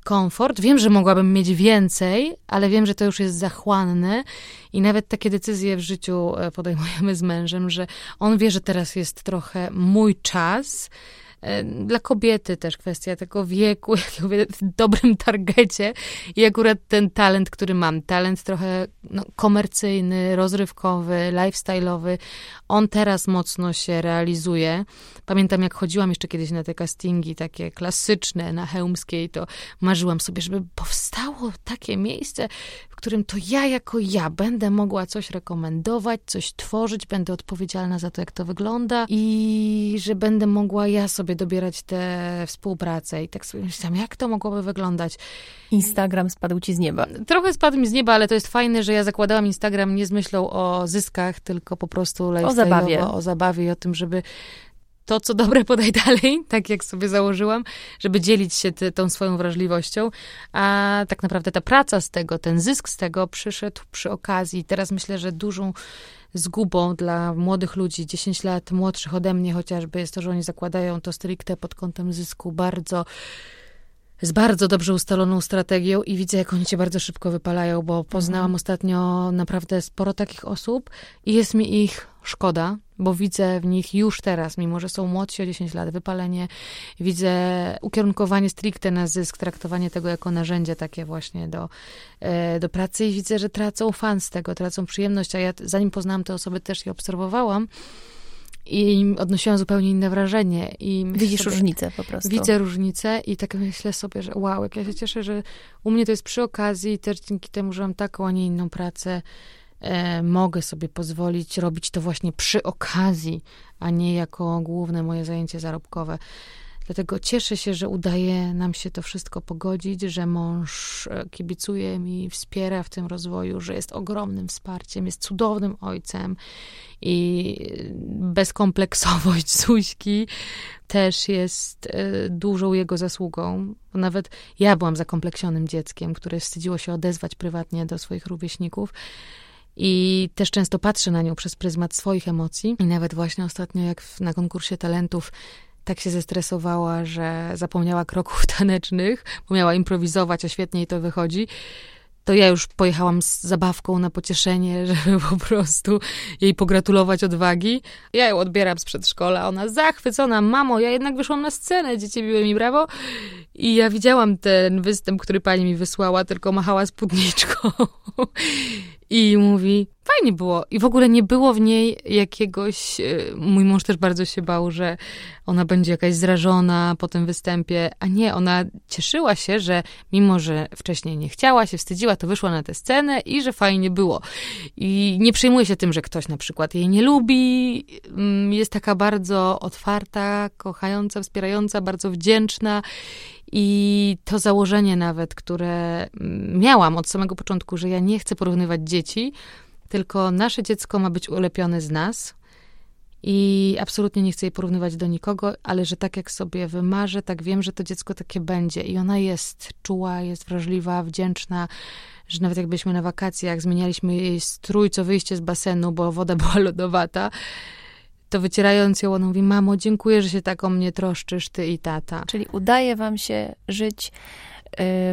komfort. Wiem, że mogłabym mieć więcej, ale wiem, że to już jest zachłanne. I nawet takie decyzje w życiu e, podejmujemy z mężem, że on wie, że teraz jest trochę mój czas, E, dla kobiety też kwestia tego wieku, jak ja mówię, w dobrym targecie. I akurat ten talent, który mam, talent trochę no, komercyjny, rozrywkowy, lifestyle'owy, on teraz mocno się realizuje. Pamiętam, jak chodziłam jeszcze kiedyś na te castingi takie klasyczne na Chełmskiej, to marzyłam sobie, żeby powstało takie miejsce, w którym to ja jako ja będę mogła coś rekomendować, coś tworzyć, będę odpowiedzialna za to, jak to wygląda i że będę mogła ja sobie dobierać te współpracę. I tak sobie myślałam, jak to mogłoby wyglądać. Instagram spadł ci z nieba. Trochę spadł mi z nieba, ale to jest fajne, że ja zakładałam Instagram nie z myślą o zyskach, tylko po prostu o zabawie. o zabawie i o tym, żeby to, co dobre, podaj dalej, tak jak sobie założyłam, żeby dzielić się ty, tą swoją wrażliwością. A tak naprawdę ta praca z tego, ten zysk z tego przyszedł przy okazji. Teraz myślę, że dużą zgubą dla młodych ludzi, 10 lat młodszych ode mnie chociażby, jest to, że oni zakładają to stricte pod kątem zysku bardzo z bardzo dobrze ustaloną strategią i widzę, jak oni cię bardzo szybko wypalają, bo poznałam mhm. ostatnio naprawdę sporo takich osób i jest mi ich szkoda, bo widzę w nich już teraz, mimo że są młodsi o 10 lat, wypalenie, widzę ukierunkowanie stricte na zysk, traktowanie tego jako narzędzie takie właśnie do, e, do pracy i widzę, że tracą fan z tego, tracą przyjemność, a ja zanim poznałam te osoby też je obserwowałam, i odnosiłam zupełnie inne wrażenie. I Widzisz sobie, różnicę po prostu. Widzę różnicę i tak myślę sobie, że wow, jak ja się cieszę, że u mnie to jest przy okazji, też dzięki temu, że mam taką, a nie inną pracę, mogę sobie pozwolić robić to właśnie przy okazji, a nie jako główne moje zajęcie zarobkowe. Dlatego cieszę się, że udaje nam się to wszystko pogodzić, że mąż e, kibicuje mi, wspiera w tym rozwoju, że jest ogromnym wsparciem, jest cudownym ojcem i bezkompleksowość Zuśki też jest e, dużą jego zasługą. Nawet ja byłam zakompleksionym dzieckiem, które wstydziło się odezwać prywatnie do swoich rówieśników. I też często patrzę na nią przez pryzmat swoich emocji. I nawet właśnie ostatnio, jak na konkursie talentów tak się zestresowała, że zapomniała kroków tanecznych, bo miała improwizować, a świetnie jej to wychodzi, to ja już pojechałam z zabawką na pocieszenie, żeby po prostu jej pogratulować odwagi. Ja ją odbieram z przedszkola, ona zachwycona, mamo, ja jednak wyszłam na scenę, dzieci biły mi brawo. I ja widziałam ten występ, który pani mi wysłała, tylko machała spódniczką. I mówi, fajnie było. I w ogóle nie było w niej jakiegoś. E, mój mąż też bardzo się bał, że ona będzie jakaś zrażona po tym występie. A nie, ona cieszyła się, że mimo, że wcześniej nie chciała, się wstydziła, to wyszła na tę scenę i że fajnie było. I nie przejmuje się tym, że ktoś na przykład jej nie lubi. Mm, jest taka bardzo otwarta, kochająca, wspierająca, bardzo wdzięczna. I to założenie nawet, które miałam od samego początku, że ja nie chcę porównywać dzieci, tylko nasze dziecko ma być ulepione z nas. I absolutnie nie chcę jej porównywać do nikogo, ale że tak jak sobie wymarzę, tak wiem, że to dziecko takie będzie. I ona jest czuła, jest wrażliwa, wdzięczna, że nawet jak byliśmy na wakacjach, zmienialiśmy jej strój, co wyjście z basenu, bo woda była lodowata, to wycierając ją, ona mówi, mamo, dziękuję, że się tak o mnie troszczysz, ty i tata. Czyli udaje wam się żyć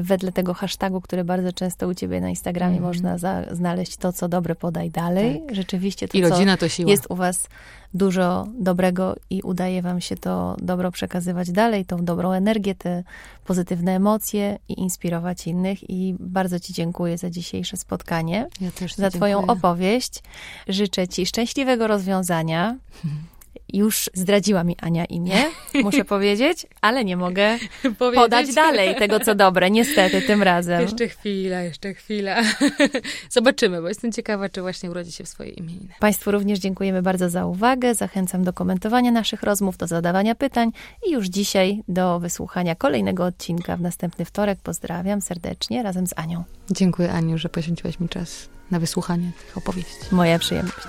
wedle tego hashtagu, który bardzo często u ciebie na Instagramie mm. można za, znaleźć to, co dobre podaj dalej. Tak. Rzeczywiście to, I rodzina to siła. jest u was dużo dobrego i udaje wam się to dobro przekazywać dalej, tą dobrą energię, te pozytywne emocje i inspirować innych. I bardzo ci dziękuję za dzisiejsze spotkanie, ja za dziękuję. twoją opowieść. Życzę ci szczęśliwego rozwiązania. Już zdradziła mi Ania imię, muszę powiedzieć, ale nie mogę powiedzieć. podać dalej tego, co dobre, niestety, tym razem. Jeszcze chwila, jeszcze chwila. Zobaczymy, bo jestem ciekawa, czy właśnie urodzi się w swojej imieniu. Państwu również dziękujemy bardzo za uwagę. Zachęcam do komentowania naszych rozmów, do zadawania pytań i już dzisiaj do wysłuchania kolejnego odcinka w następny wtorek. Pozdrawiam serdecznie razem z Anią. Dziękuję Aniu, że poświęciłaś mi czas na wysłuchanie tych opowieści. Moja przyjemność.